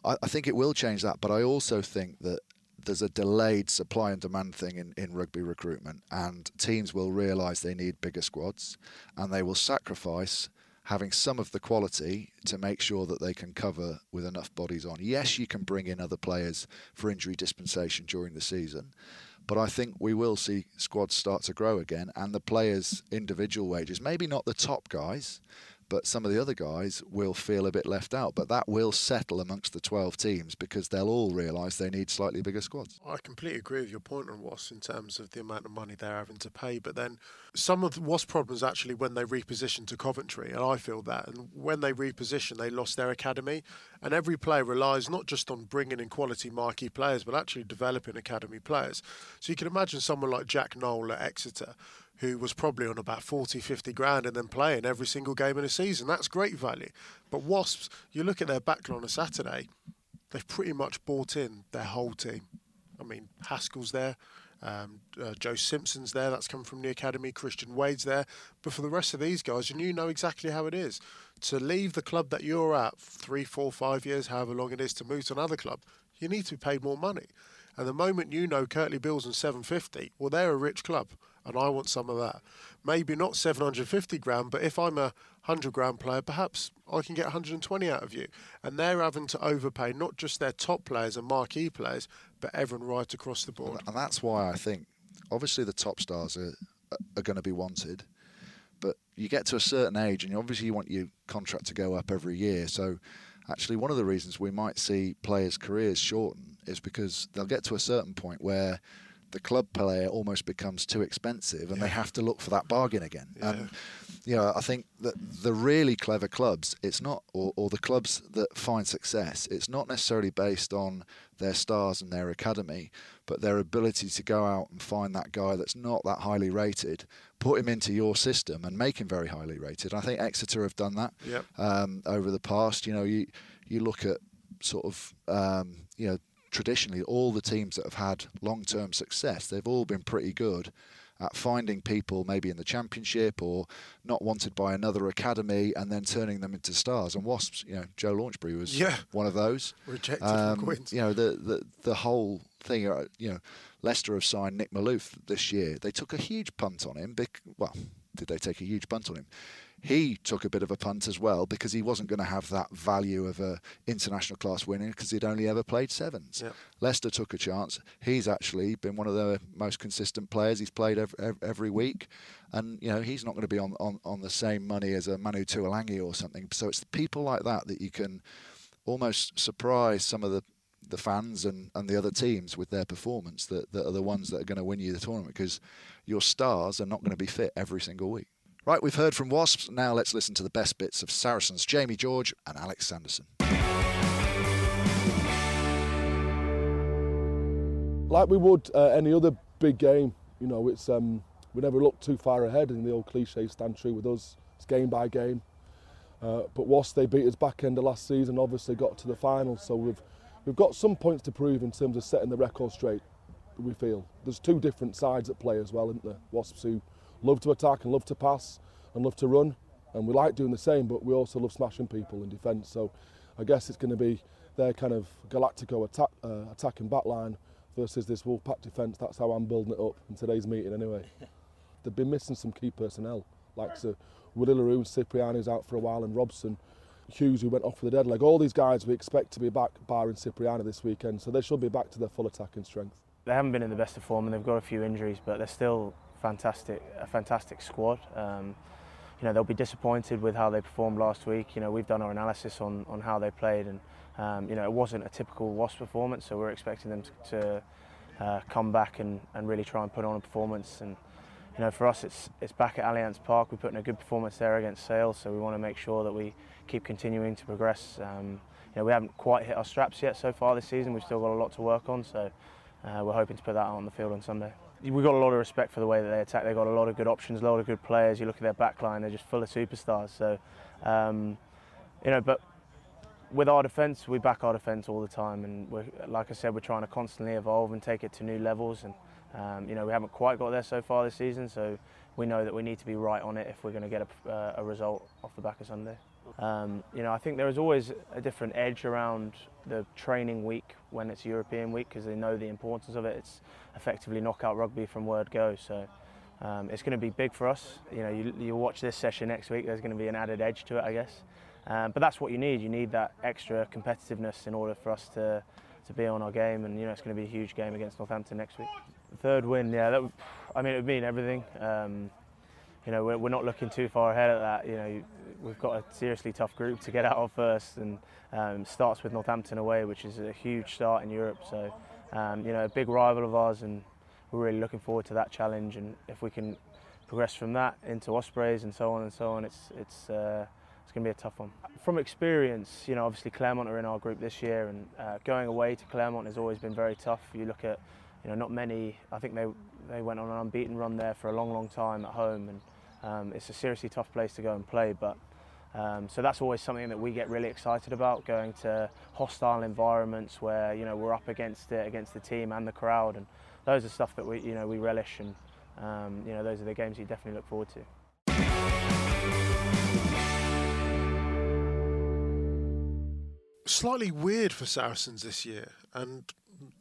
I, I, think it will change that. But I also think that there's a delayed supply and demand thing in, in rugby recruitment, and teams will realise they need bigger squads and they will sacrifice having some of the quality to make sure that they can cover with enough bodies on. Yes, you can bring in other players for injury dispensation during the season, but I think we will see squads start to grow again, and the players' individual wages, maybe not the top guys, but some of the other guys will feel a bit left out. But that will settle amongst the 12 teams because they'll all realise they need slightly bigger squads. I completely agree with your point on Wasps in terms of the amount of money they're having to pay. But then some of the problems actually when they repositioned to Coventry, and I feel that. And when they repositioned, they lost their academy. And every player relies not just on bringing in quality marquee players, but actually developing academy players. So you can imagine someone like Jack Nowell at Exeter who was probably on about 40, 50 grand and then playing every single game in a season. That's great value. But Wasps, you look at their backline on a Saturday, they've pretty much bought in their whole team. I mean, Haskell's there, Um, uh, Joe Simpson's there, that's come from the academy. Christian Wade's there. But for the rest of these guys, and you know exactly how it is to leave the club that you're at three, four, five years, however long it is, to move to another club, you need to be paid more money. And the moment you know Kurtley Beale's on 750, well, they're a rich club, and I want some of that. Maybe not 750 grand, but if I'm a 100 grand player, perhaps I can get 120 out of you. And they're having to overpay not just their top players and marquee players, but everyone right across the board. And that's why I think, obviously, the top stars are, are going to be wanted but you get to a certain age and obviously you want your contract to go up every year so actually one of the reasons we might see players careers shorten is because they'll get to a certain point where the club player almost becomes too expensive and yeah. they have to look for that bargain again. Yeah. And you know, I think that the really clever clubs, it's not, or, or, the clubs that find success, it's not necessarily based on their stars and their academy, but their ability to go out and find that guy that's not that highly rated, put him into your system and make him very highly rated. I think Exeter have done that yep. um, over the past. You know, you you look at sort of um, you know traditionally all the teams that have had long-term success, they've all been pretty good at finding people maybe in the championship or not wanted by another academy and then turning them into stars. And Wasps, you know, Joe Launchbury was yeah. one of those. Rejected um, from Quins. You know, the, the the whole thing. Uh, you know, Leicester have signed Nick Malouf this year. They took a huge punt on him. Bec- well, did they take a huge punt on him? He took a bit of a punt as well because he wasn't going to have that value of a international class winner because he'd only ever played sevens. Yep. Leicester took a chance. He's actually been one of the most consistent players. He's played every, every week, and you know he's not going to be on, on, on the same money as a Manu Tuilagi or something. So it's people like that that you can almost surprise some of the the fans and, and the other teams with their performance that, that are the ones that are going to win you the tournament because your stars are not going to be fit every single week. Right, we've heard from Wasps. Now let's listen to the best bits of Saracens' Jamie George and Alex Sanderson. Like we would uh, any other big game, you know, it's um, we never look too far ahead, and the old cliche stand true with us. It's game by game. Uh, but Wasps they beat us back end of last season, obviously got to the final, so we've we've got some points to prove in terms of setting the record straight. We feel there's two different sides at play as well, isn't there? Wasps who love to attack and love to pass and love to run. And we like doing the same, but we also love smashing people in defence. So I guess it's going to be their kind of Galactico attack, uh, attacking backline versus this Wolfpack defence. That's how I'm building it up in today's meeting anyway. They've been missing some key personnel, like so Willie le Roux, Cipriani's out for a while, and Robson, Hughes, who went off for the dead leg. All these guys we expect to be back, barring Cipriani this weekend, so they should be back to their full attacking strength. They haven't been in the best of form and they've got a few injuries, but they're still fantastic, a fantastic squad. Um, you know they'll be disappointed with how they performed last week. You know we've done our analysis on, on how they played, and um, you know it wasn't a typical Wasp performance. So we're expecting them to, to uh, come back and, and really try and put on a performance. And you know for us it's it's back at Allianz Park. We put in a good performance there against Sale, so we want to make sure that we keep continuing to progress. Um, you know we haven't quite hit our straps yet so far this season. We've still got a lot to work on. So uh, we're hoping to put that out on the field on Sunday we've got a lot of respect for the way that they attack. They've got a lot of good options, a lot of good players. You look at their backline; they're just full of superstars. So, um, you know, but with our defence, we back our defence all the time, and like I said, we're trying to constantly evolve and take it to new levels. And um, you know, we haven't quite got there so far this season, so we know that we need to be right on it if we're going to get a, uh, a result off the back of Sunday. Um, you know, I think there is always a different edge around the training week when it's European week because they know the importance of it. It's effectively knockout rugby from word go. So um, it's going to be big for us. You know, you, you watch this session next week. There's going to be an added edge to it, I guess. Um, but that's what you need. You need that extra competitiveness in order for us to to be on our game. And you know, it's going to be a huge game against Northampton next week. Third win, yeah. That, I mean, it would mean everything. Um, you know, we're, we're not looking too far ahead at that. You know, we've got a seriously tough group to get out of first, and um, starts with Northampton away, which is a huge start in Europe. So, um, you know, a big rival of ours, and we're really looking forward to that challenge. And if we can progress from that into Ospreys and so on and so on, it's it's uh, it's going to be a tough one. From experience, you know, obviously Clermont are in our group this year, and uh, going away to Clermont has always been very tough. You look at, you know, not many. I think they they went on an unbeaten run there for a long, long time at home, and um, it's a seriously tough place to go and play. But um, so that's always something that we get really excited about, going to hostile environments where you know we're up against it, against the team and the crowd, and those are stuff that we you know we relish and um, you know those are the games you definitely look forward to. Slightly weird for Saracens this year, and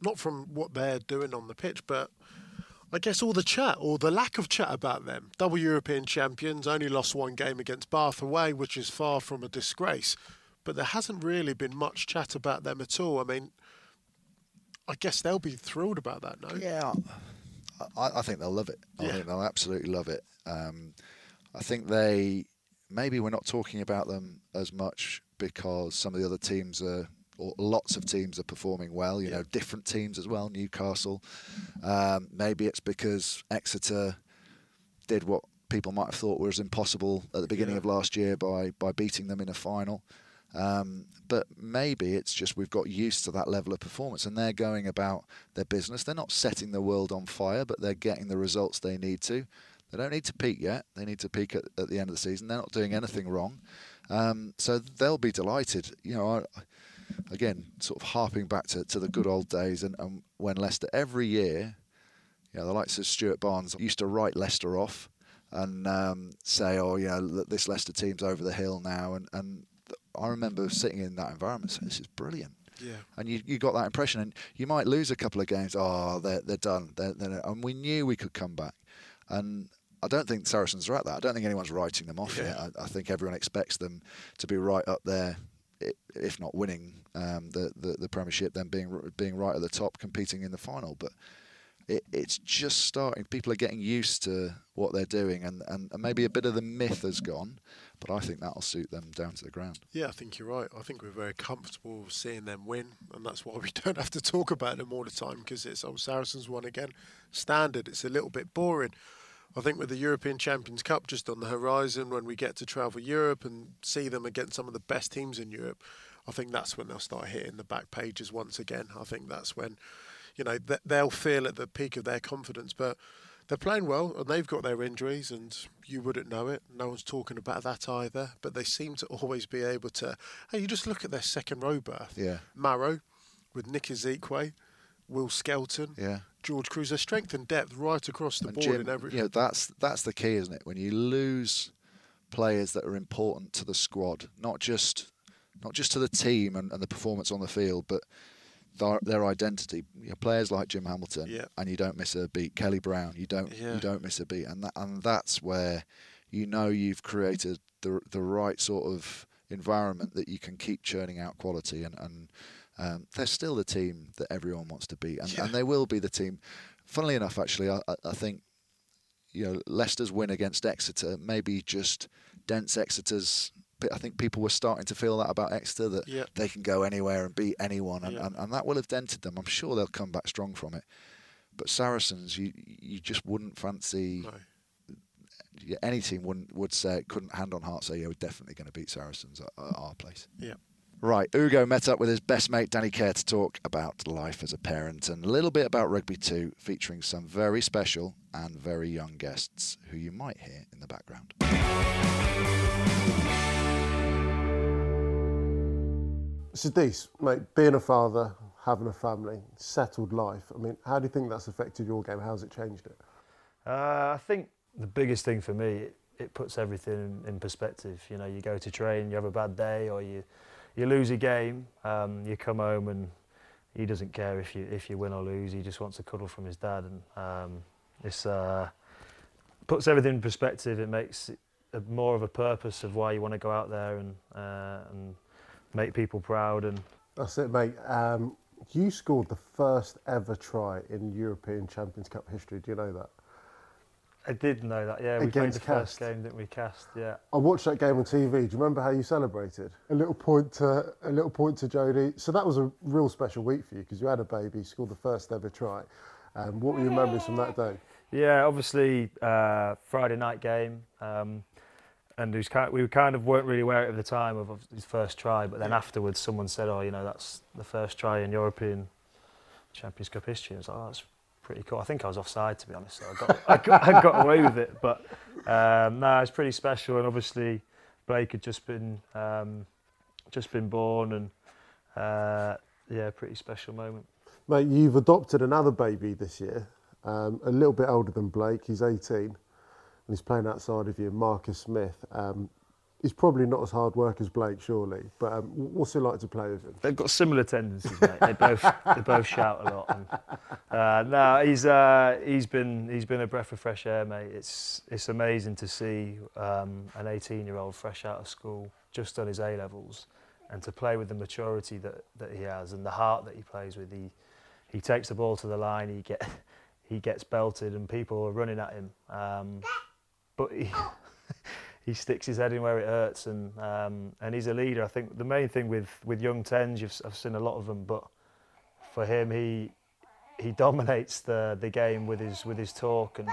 not from what they're doing on the pitch, but I guess all the chat or the lack of chat about them. Double European champions, only lost one game against Bath away, which is far from a disgrace. But there hasn't really been much chat about them at all. I mean, I guess they'll be thrilled about that, no? Yeah, I, I think they'll love it. I yeah. think they'll absolutely love it. Um, I think they maybe we're not talking about them as much because some of the other teams are lots of teams are performing well. You yeah. know, different teams as well. Newcastle. Um, maybe it's because Exeter did what people might have thought was impossible at the beginning yeah. of last year by by beating them in a final. Um, but maybe it's just we've got used to that level of performance and they're going about their business. They're not setting the world on fire, but they're getting the results they need to. They don't need to peak yet. They need to peak at, at the end of the season. They're not doing anything wrong. Um, so they'll be delighted. You know, I, again, sort of harping back to, to the good old days and, and when Leicester every year, you know, the likes of Stuart Barnes used to write Leicester off and um, say, oh, yeah, this Leicester team's over the hill now. And, and I remember sitting in that environment saying, this is brilliant. Yeah. And you, you got that impression. And you might lose a couple of games. Oh, they're, they're done. They're, they're, and we knew we could come back. And I don't think Saracens are at that. I don't think anyone's writing them off yeah. yet. I, I, think everyone expects them to be right up there, if not winning um, the, the, the Premiership, then being being right at the top, competing in the final. But it, it's just starting. People are getting used to what they're doing, and, and, and maybe a bit of the myth has gone. But I think that'll suit them down to the ground. Yeah, I think you're right. I think we're very comfortable seeing them win, and that's why we don't have to talk about them all the time because it's old Saracens won again. Standard. It's a little bit boring. I think with the European Champions Cup just on the horizon, when we get to travel Europe and see them against some of the best teams in Europe, I think that's when they'll start hitting the back pages once again. I think that's when, you know, they'll feel at the peak of their confidence. But they're playing well and they've got their injuries, and you wouldn't know it. No one's talking about that either. But they seem to always be able to. Hey, you just look at their second row berth. Yeah. Maro with Nick Isiekwe, Will Skelton. Yeah. George Kruis, there's strength and depth right across the and board Jim, in every. You know, that's that's the key, isn't it? When you lose players that are important to the squad, not just not just to the team and, and the performance on the field, but their, their identity. You know, players like Jim Hamilton, yeah. and you don't miss a beat. Kelly Brown, you don't yeah. you don't miss a beat, and that, and that's where you know you've created the the right sort of environment that you can keep churning out quality and and um, they're still the team that everyone wants to beat, and, yeah. and they will be the team. Funnily enough, actually, I, I think you know Leicester's win against Exeter maybe just dents Exeter's I think people were starting to feel that about Exeter that yeah. they can go anywhere and beat anyone, and, yeah. and, and, that will have dented them. I'm sure they'll come back strong from it. But Saracens, you you just wouldn't fancy. No. Any team wouldn't would say couldn't hand on heart say yeah we're definitely going to beat Saracens at, at our place. Yeah. Right, Ugo met up with his best mate Danny Care to talk about life as a parent and a little bit about rugby too, featuring some very special and very young guests who you might hear in the background. Sadis, mate, being a father, having a family, settled life, I mean, how do you think that's affected your game? How's it changed it? Uh, I think the biggest thing for me, it, it puts everything in, in, perspective. You know, you go to train, you have a bad day, or you, you lose a game, um, you come home and he doesn't care if you if you win or lose. He just wants a cuddle from his dad, and um, this uh, puts everything in perspective. It makes a, more of a purpose of why you want to go out there and uh, and make people proud. And that's it, mate. Um, you scored the first ever try in European Champions Cup history. Do you know that? I did know that. Yeah, we played the first game, didn't we? Cast. Yeah. I watched that game on TV. Do you remember how you celebrated? A little point to a little point to Jody. So that was a real special week for you because you had a baby, scored the first ever try. Um, what were your memories from that day? Yeah, obviously uh, Friday night game. Um, and was kind of, we kind of weren't really aware at the time of his first try, but then afterwards someone said, "Oh, you know, that's the first try in European Champions Cup history." And I was like, "Oh, that's pretty cool." I think I was offside, to be honest. So I got, I got, I got away with it, but um, no, it's pretty special. And obviously, Blake had just been um, just been born, and uh, yeah, pretty special moment. Mate, you've adopted another baby this year. um, a little bit older than Blake. He's 18 and he's playing outside of you. Marcus Smith. Um, he's probably not as hard work as Blake, surely. But um, what's it like to play with him? They've got similar tendencies, mate. they both they both shout a lot. And, uh, no, he's uh, he's been he's been a breath of fresh air, mate. It's it's amazing to see um, an 18 year old fresh out of school, just done his A levels, and to play with the maturity that, that he has and the heart that he plays with. He he takes the ball to the line. He get he gets belted, and people are running at him. Um, but he. he sticks his head in where it hurts, and um, and he's a leader. I think the main thing with with young tens, you've I've seen a lot of them, but for him, he he dominates the the game with his with his talk and.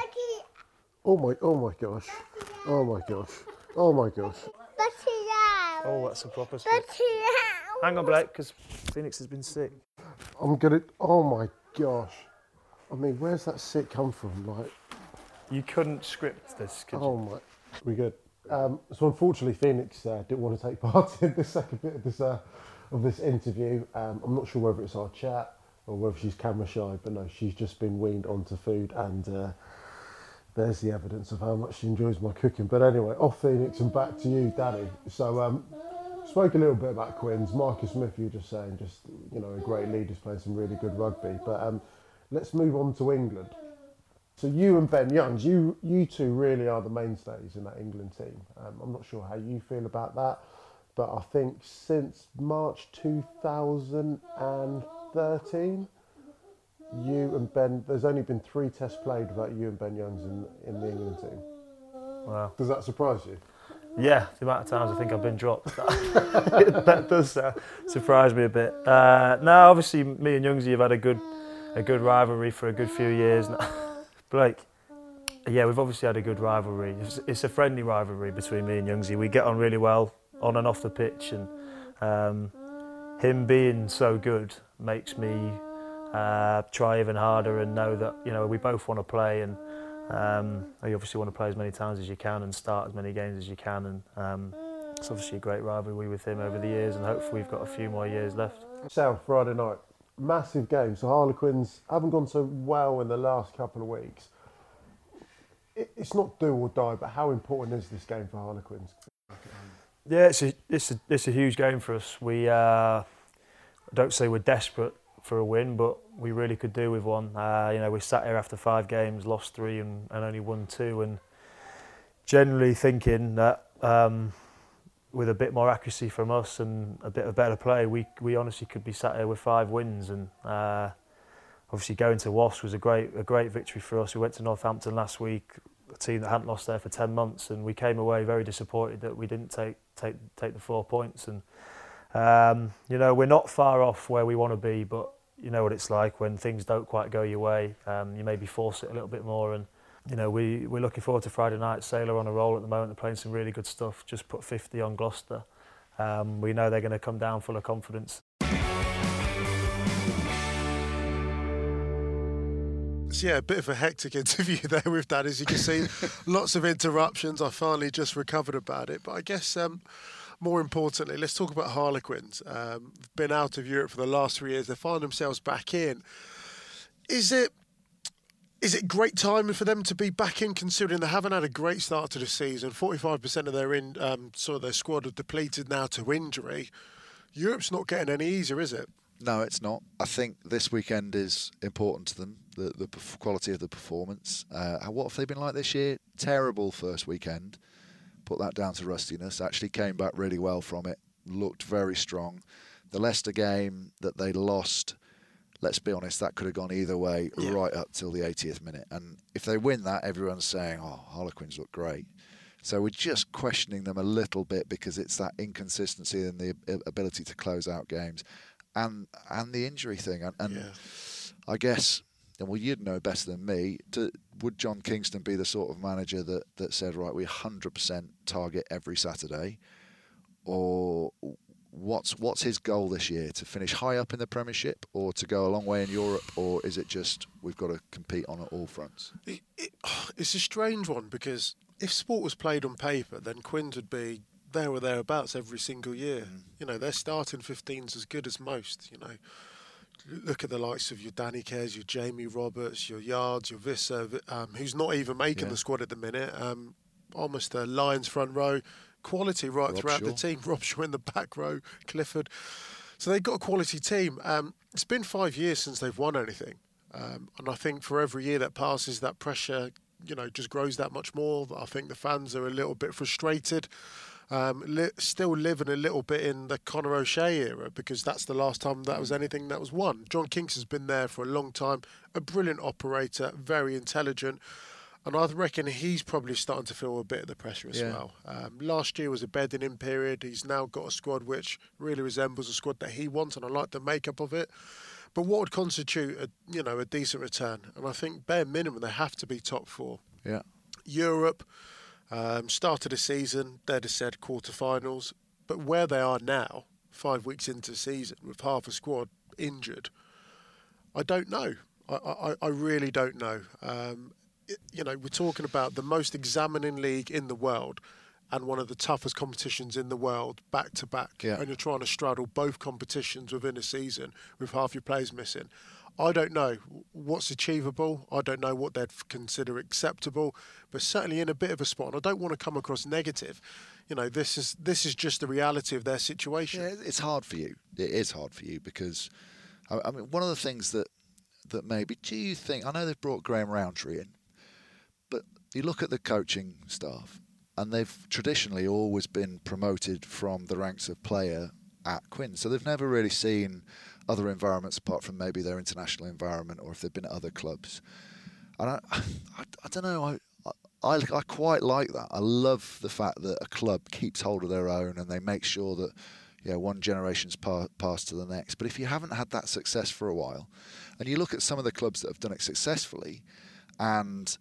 Oh my! Oh my gosh! Oh my gosh! Oh my gosh! Oh, that's a proper. Hang on, Blake, because Phoenix has been sick. I'm gonna. Oh my gosh! I mean, where's that sick come from? Like, you couldn't script this. Could oh my! We good. Um, so unfortunately, Phoenix uh, didn't want to take part in the second bit of this uh, of this interview. Um, I'm not sure whether it's our chat or whether she's camera shy, but no, she's just been weaned onto food, and uh, there's the evidence of how much she enjoys my cooking. But anyway, off Phoenix and back to you, Danny. So um, spoke a little bit about Quins. Marcus Smith, you were just saying, just you know, a great leader, playing some really good rugby. But um, let's move on to England. So you and Ben Youngs, you you two really are the mainstays in that England team. Um, I'm not sure how you feel about that, but I think since March 2013, you and Ben, there's only been three tests played without you and Ben Youngs in, in the England team. Wow. Does that surprise you? Yeah, the amount of times I think I've been dropped. that does uh, surprise me a bit. Uh, now, obviously, me and Youngsy have had a good, a good rivalry for a good few years now. Blake. Yeah, we've obviously had a good rivalry. It's, it's a friendly rivalry between me and Youngsy. We get on really well on and off the pitch, and um, him being so good makes me uh, try even harder and know that you know we both want to play, and um, you obviously want to play as many times as you can and start as many games as you can, and um, it's obviously a great rivalry with him over the years, and hopefully we've got a few more years left. South Friday night massive game. So Harlequins haven't gone so well in the last couple of weeks. it's not do or die, but how important is this game for Harlequins? Yeah, it's a, it's a, it's a huge game for us. We, uh, don't say we're desperate for a win, but we really could do with one. Uh, you know, we sat here after five games, lost three and, and only won two, and generally thinking that um, with a bit more accuracy from us and a bit of better play, we we honestly could be sat here with five wins. And uh, obviously going to Wasps was a great a great victory for us. We went to Northampton last week, a team that hadn't lost there for ten months, and we came away very disappointed that we didn't take take take the four points. And um, you know we're not far off where we want to be, but you know what it's like when things don't quite go your way. Um, you maybe force it a little bit more and you know, we, we're looking forward to Friday night. Sailor on a roll at the moment. They're playing some really good stuff. Just put 50 on Gloucester. Um, we know they're going to come down full of confidence. So yeah, a bit of a hectic interview there with that, as you can see. Lots of interruptions. I finally just recovered about it. But I guess um, more importantly, let's talk about Harlequins. Um, been out of Europe for the last three years. They find themselves back in. Is it is it great timing for them to be back in, considering they haven't had a great start to the season? Forty-five percent of their in um, sort of their squad are depleted now to injury. Europe's not getting any easier, is it? No, it's not. I think this weekend is important to them. The the quality of the performance. Uh, what have they been like this year? Terrible first weekend. Put that down to rustiness. Actually came back really well from it. Looked very strong. The Leicester game that they lost let's be honest, that could have gone either way yeah. right up till the 80th minute. And if they win that, everyone's saying, oh, Harlequins look great. So we're just questioning them a little bit because it's that inconsistency and the ability to close out games, and and the injury thing. And, and yeah. I guess, and well, you'd know better than me. To, would John Kingston be the sort of manager that that said, right, we 100% target every Saturday, or what's what's his goal this year? To finish high up in the Premiership, or to go a long way in Europe, or is it just we've got to compete on all fronts? It, it, it's a strange one because if sport was played on paper, then Quins would be there or thereabouts every single year. Mm. You know, their starting 15's as good as most. You know, look at the likes of your Danny Cares, your Jamie Roberts, your Yardes, your Visser, um, who's not even making yeah. the squad at the minute. Um, almost a Lions front row, quality right Rob throughout Shaw. the team. Robshaw in the back row, Clifford. So they've got a quality team. Um, it's been five years since they've won anything, um, and I think for every year that passes, that pressure, you know, just grows that much more. I think the fans are a little bit frustrated um, li- still living a little bit in the Conor O'Shea era because that's the last time that was anything that was won. John King's has been there for a long time, a brilliant operator, very intelligent. And I reckon he's probably starting to feel a bit of the pressure as yeah. well. Um, last year was a bedding in period. He's now got a squad which really resembles a squad that he wants, and I like the makeup of it. But what would constitute a you know a decent return? And I think bare minimum they have to be top four. Yeah. Europe, um, started the season, they'd have said quarterfinals, but where they are now, five weeks into the season, with half a squad injured, I don't know. I, I, I really don't know. Um, you know, we're talking about the most examining league in the world and one of the toughest competitions in the world back to back. And you're trying to straddle both competitions within a season with half your players missing. I don't know what's achievable. I don't know what they'd consider acceptable, but certainly in a bit of a spot. And I don't want to come across negative. You know, this is this is just the reality of their situation. Yeah, it's hard for you. It is hard for you because, I mean, one of the things that that maybe do you think? I know they've brought Graham Rowntree in, you look at the coaching staff, and they've traditionally always been promoted from the ranks of player at Quinn. So they've never really seen other environments apart from maybe their international environment or if they've been at other clubs. And I, I, I don't know, I, I, I quite like that. I love the fact that a club keeps hold of their own and they make sure that you know, one generation's pa- passed to the next. But if you haven't had that success for a while, and you look at some of the clubs that have done it successfully, and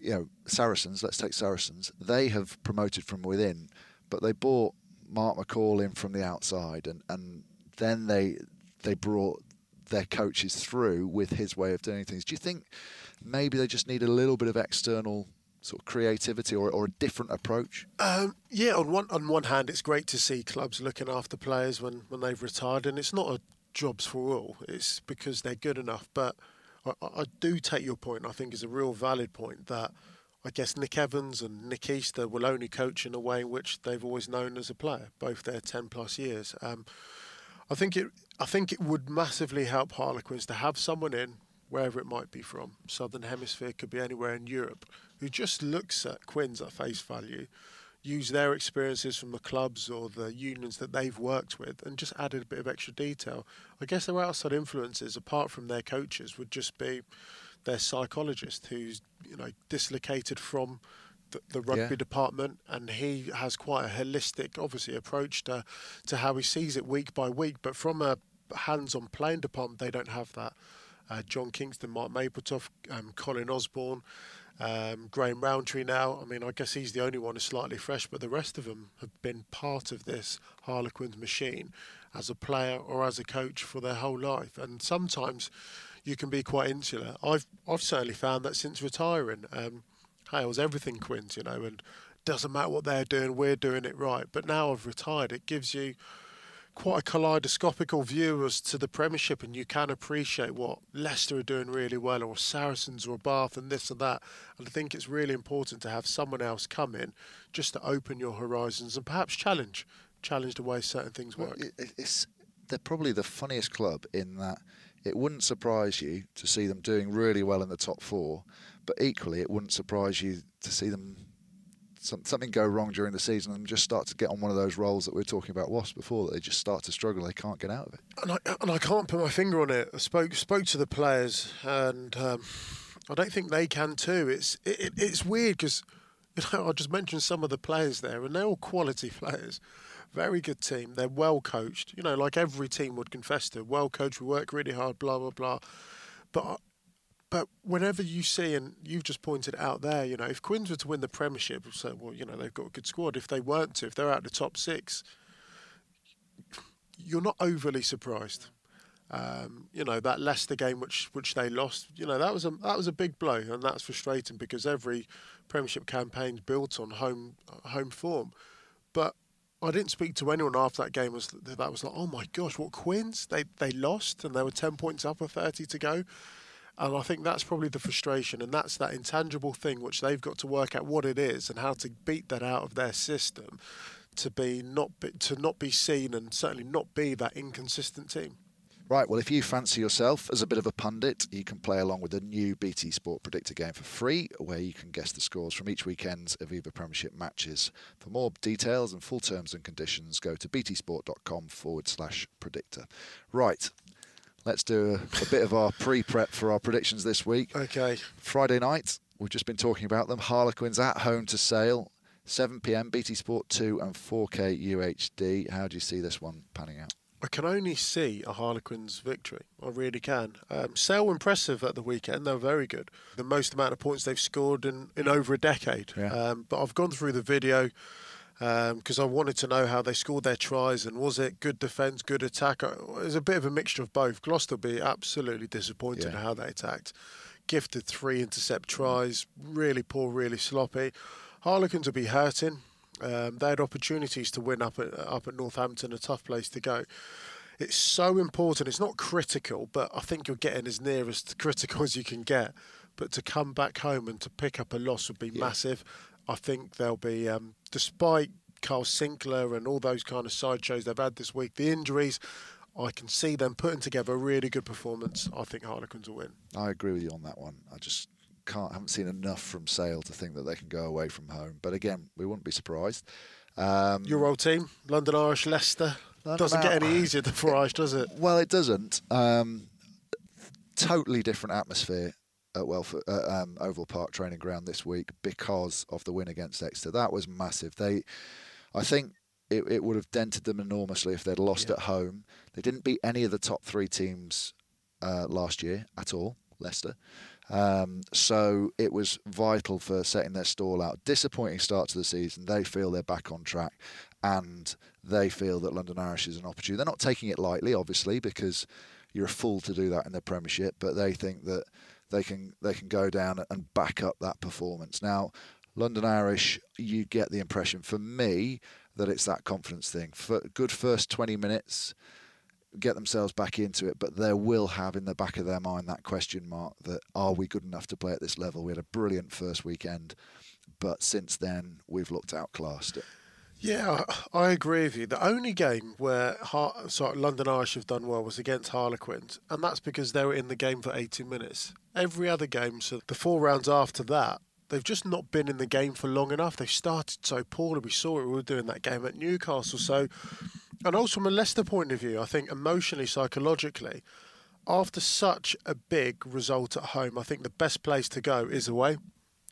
you know Saracens, let's take Saracens, they have promoted from within, but they bought Mark McCall in from the outside, and, and then they they brought their coaches through with his way of doing things. Do you think maybe they just need a little bit of external sort of creativity or, or a different approach? Um, yeah, on one on one hand, it's great to see clubs looking after players when, when they've retired, and it's not a jobs for all. It's because they're good enough. But I, I do take your point. I think is a real valid point that I guess Nick Evans and Nick Easter will only coach in a way in which they've always known as a player, both their ten plus years. Um, I think it I think it would massively help Harlequins to have someone in, wherever it might be from, Southern Hemisphere, could be anywhere in Europe, who just looks at Quins at face value, use their experiences from the clubs or the unions that they've worked with, and just added a bit of extra detail. I guess their outside influences, apart from their coaches, would just be their psychologist who's you know dislocated from the, the rugby yeah. department, and he has quite a holistic, obviously, approach to to how he sees it week by week. But from a hands-on playing department, they don't have that. Uh, John Kingston, Mark Mapletoft, um, Colin Osborne, um, Graham Rowntree now. I mean, I guess he's the only one who's slightly fresh, but the rest of them have been part of this Harlequins machine as a player or as a coach for their whole life. And sometimes you can be quite insular. I've I've certainly found that since retiring. Um, hails everything Quins, you know, and doesn't matter what they're doing, we're doing it right. But now I've retired, it gives you quite a kaleidoscopical view as to the Premiership, and you can appreciate what Leicester are doing really well, or Saracens, or Bath, and this and that. And I think it's really important to have someone else come in just to open your horizons and perhaps challenge, challenge the way certain things work. Well, it's they're probably the funniest club in that it wouldn't surprise you to see them doing really well in the top four, but equally, it wouldn't surprise you to see them some, something go wrong during the season and just start to get on one of those roles that we were talking about Wasp before that they just start to struggle they can't get out of it. And I, and I can't put my finger on it. I spoke spoke to the players and um, I don't think they can too. It's it, it's weird because you know I just mentioned some of the players there and they're all quality players. Very good team. They're well coached. You know like every team would confess to well coached we work really hard blah blah blah. But but whenever you see, and you've just pointed out there, you know, if Quins were to win the Premiership, so well, you know, they've got a good squad. If they weren't to, if they're out of the top six, you're not overly surprised. Um, you know that Leicester game, which which they lost, you know that was a that was a big blow, and that's frustrating because every Premiership campaign's built on home home form. But I didn't speak to anyone after that game. Was that was like, oh my gosh, what Quins? They they lost and they were ten points up with thirty to go. And I think that's probably the frustration, and that's that intangible thing which they've got to work out what it is and how to beat that out of their system to be not be, to not be seen and certainly not be that inconsistent team. Right, well, if you fancy yourself as a bit of a pundit, you can play along with the new BT Sport Predictor game for free, where you can guess the scores from each weekend's Aviva Premiership matches. For more details and full terms and conditions, go to btsport.com forward slash predictor. Right, let's do a, a bit of our pre prep for our predictions this week. Okay. Friday night, we've just been talking about them. Harlequins at home to Sale. 7 pm, BT Sport 2 and 4K UHD. How do you see this one panning out? I can only see a Harlequins victory. I really can. Um, Sale impressive at the weekend. They're very good. The most amount of points they've scored in, in over a decade. Yeah. Um, but I've gone through the video because um, I wanted to know how they scored their tries and was it good defence, good attack. Uh, it was a bit of a mixture of both. Gloucester be absolutely disappointed yeah. in how they attacked. Gifted three intercept tries, really poor, really sloppy. Harlequins will be hurting. Um, they had opportunities to win up at up at Northampton, a tough place to go. It's so important. It's not critical, but I think you're getting as near as critical as you can get. But to come back home and to pick up a loss would be yeah. massive. I think they'll be, um, despite Carl Sinclair and all those kind of sideshows they've had this week, the injuries. I can see them putting together a really good performance. I think Harlequins will win. I agree with you on that one. I just can't haven't seen enough from Sale to think that they can go away from home. But again, we wouldn't be surprised. Um, Your old team, London Irish, Leicester, doesn't get any easier than for Irish, does it? Well, it doesn't. Um, totally different atmosphere at Welford, uh, um, Oval Park training ground this week because of the win against Exeter. That was massive. They, I think. It, it would have dented them enormously if they'd lost yeah. at home. They didn't beat any of the top three teams uh, last year at all, Leicester. Um, so it was vital for setting their stall out. Disappointing start to the season. They feel they're back on track, and they feel that London Irish is an opportunity. They're not taking it lightly, obviously, because you're a fool to do that in the Premiership. But they think that they can they can go down and back up that performance. Now, London Irish, you get the impression for me that it's that confidence thing. For good first 20 minutes get themselves back into it, but they will have in the back of their mind that question mark that are we good enough to play at this level? We had a brilliant first weekend, but since then we've looked outclassed. Yeah, I agree with you. The only game where Har- sorry, London Irish have done well was against Harlequins, and that's because they were in the game for 80 minutes. Every other game, so the four rounds after that, they've just not been in the game for long enough. They started so poorly. We saw it. We were doing that game at Newcastle. So and also from a Leicester point of view, I think emotionally, psychologically, after such a big result at home, I think the best place to go is away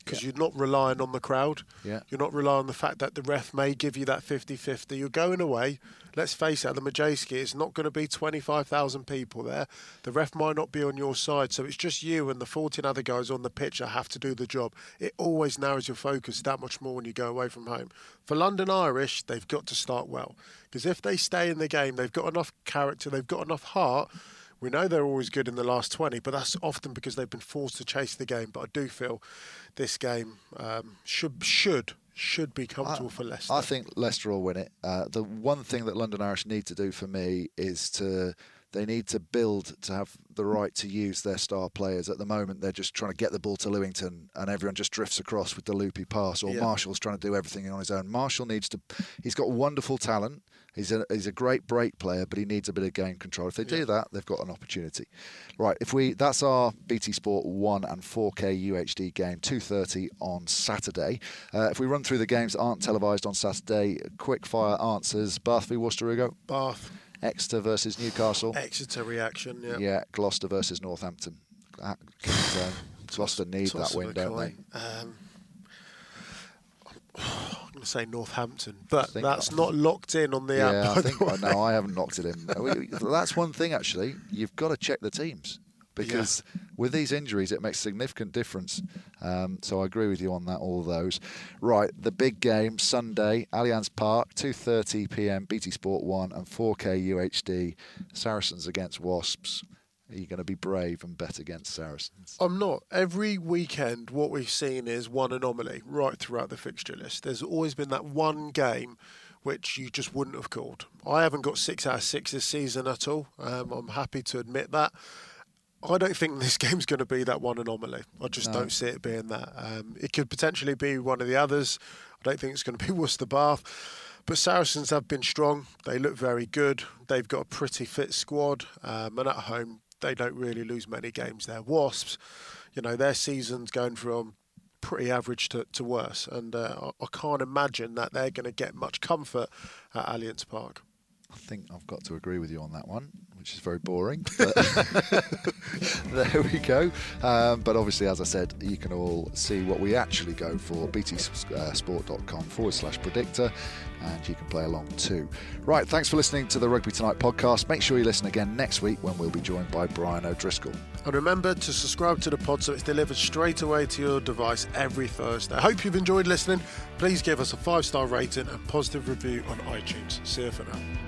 because yeah. you're not relying on the crowd. Yeah. You're not relying on the fact that the ref may give you that 50-50. You're going away. Let's face it, the Madejski, it's not going to be 25,000 people there. The ref might not be on your side, so it's just you and the 14 other guys on the pitch that have to do the job. It always narrows your focus that much more when you go away from home. For London Irish, they've got to start well because if they stay in the game, they've got enough character, they've got enough heart – we know they're always good in the last 20, but that's often because they've been forced to chase the game. But I do feel this game um, should should should be comfortable I, for Leicester. I think Leicester will win it. Uh, the one thing that London Irish need to do for me is to they need to build to have the right to use their star players. At the moment, they're just trying to get the ball to Lewington, and everyone just drifts across with the loopy pass. Or yeah. Marshall's trying to do everything on his own. Marshall needs to. He's got wonderful talent. He's a he's a great break player, but he needs a bit of game control. If they do that, they've got an opportunity. Right. If we that's our BT Sport one and 4K UHD game, 2:30 on Saturday. Uh, if we run through the games that aren't televised on Saturday, quick fire answers: Bath v Worcester. Bath. Exeter versus Newcastle. Exeter reaction. Yeah. Yeah. Gloucester versus Northampton. Uh, Gloucester need that win, don't they? Um, I'm going to say Northampton, but that's not locked in on the yeah, app. I think, no, I haven't locked it in. that's one thing, actually. You've got to check the teams because yeah. with these injuries, it makes significant difference. Um, so I agree with you on that. All those, right? The big game Sunday, Allianz Park, 2:30 p.m. BT Sport One and 4K UHD. Saracens against Wasps. Are you going to be brave and bet against Saracens? I'm not. Every weekend, what we've seen is one anomaly right throughout the fixture list. There's always been that one game which you just wouldn't have called. I haven't got six out of six this season at all. Um, I'm happy to admit that. I don't think this game's going to be that one anomaly. I just no. don't see it being that. Um, it could potentially be one of the others. I don't think it's going to be Worcester Bath. But Saracens have been strong. They look very good. They've got a pretty fit squad. Um, and at home, they don't really lose many games there. Wasps, you know, their season's going from pretty average to, to worse. And uh, I can't imagine that they're going to get much comfort at Allianz Park. I think I've got to agree with you on that one, which is very boring. But there we go. Um, but obviously, as I said, you can all see what we actually go for btsport.com forward slash predictor and you can play along too. Right, thanks for listening to the Rugby Tonight podcast. Make sure you listen again next week when we'll be joined by Brian O'Driscoll. And remember to subscribe to the pod so it's delivered straight away to your device every Thursday. I hope you've enjoyed listening. Please give us a five star rating and positive review on iTunes. See you for now.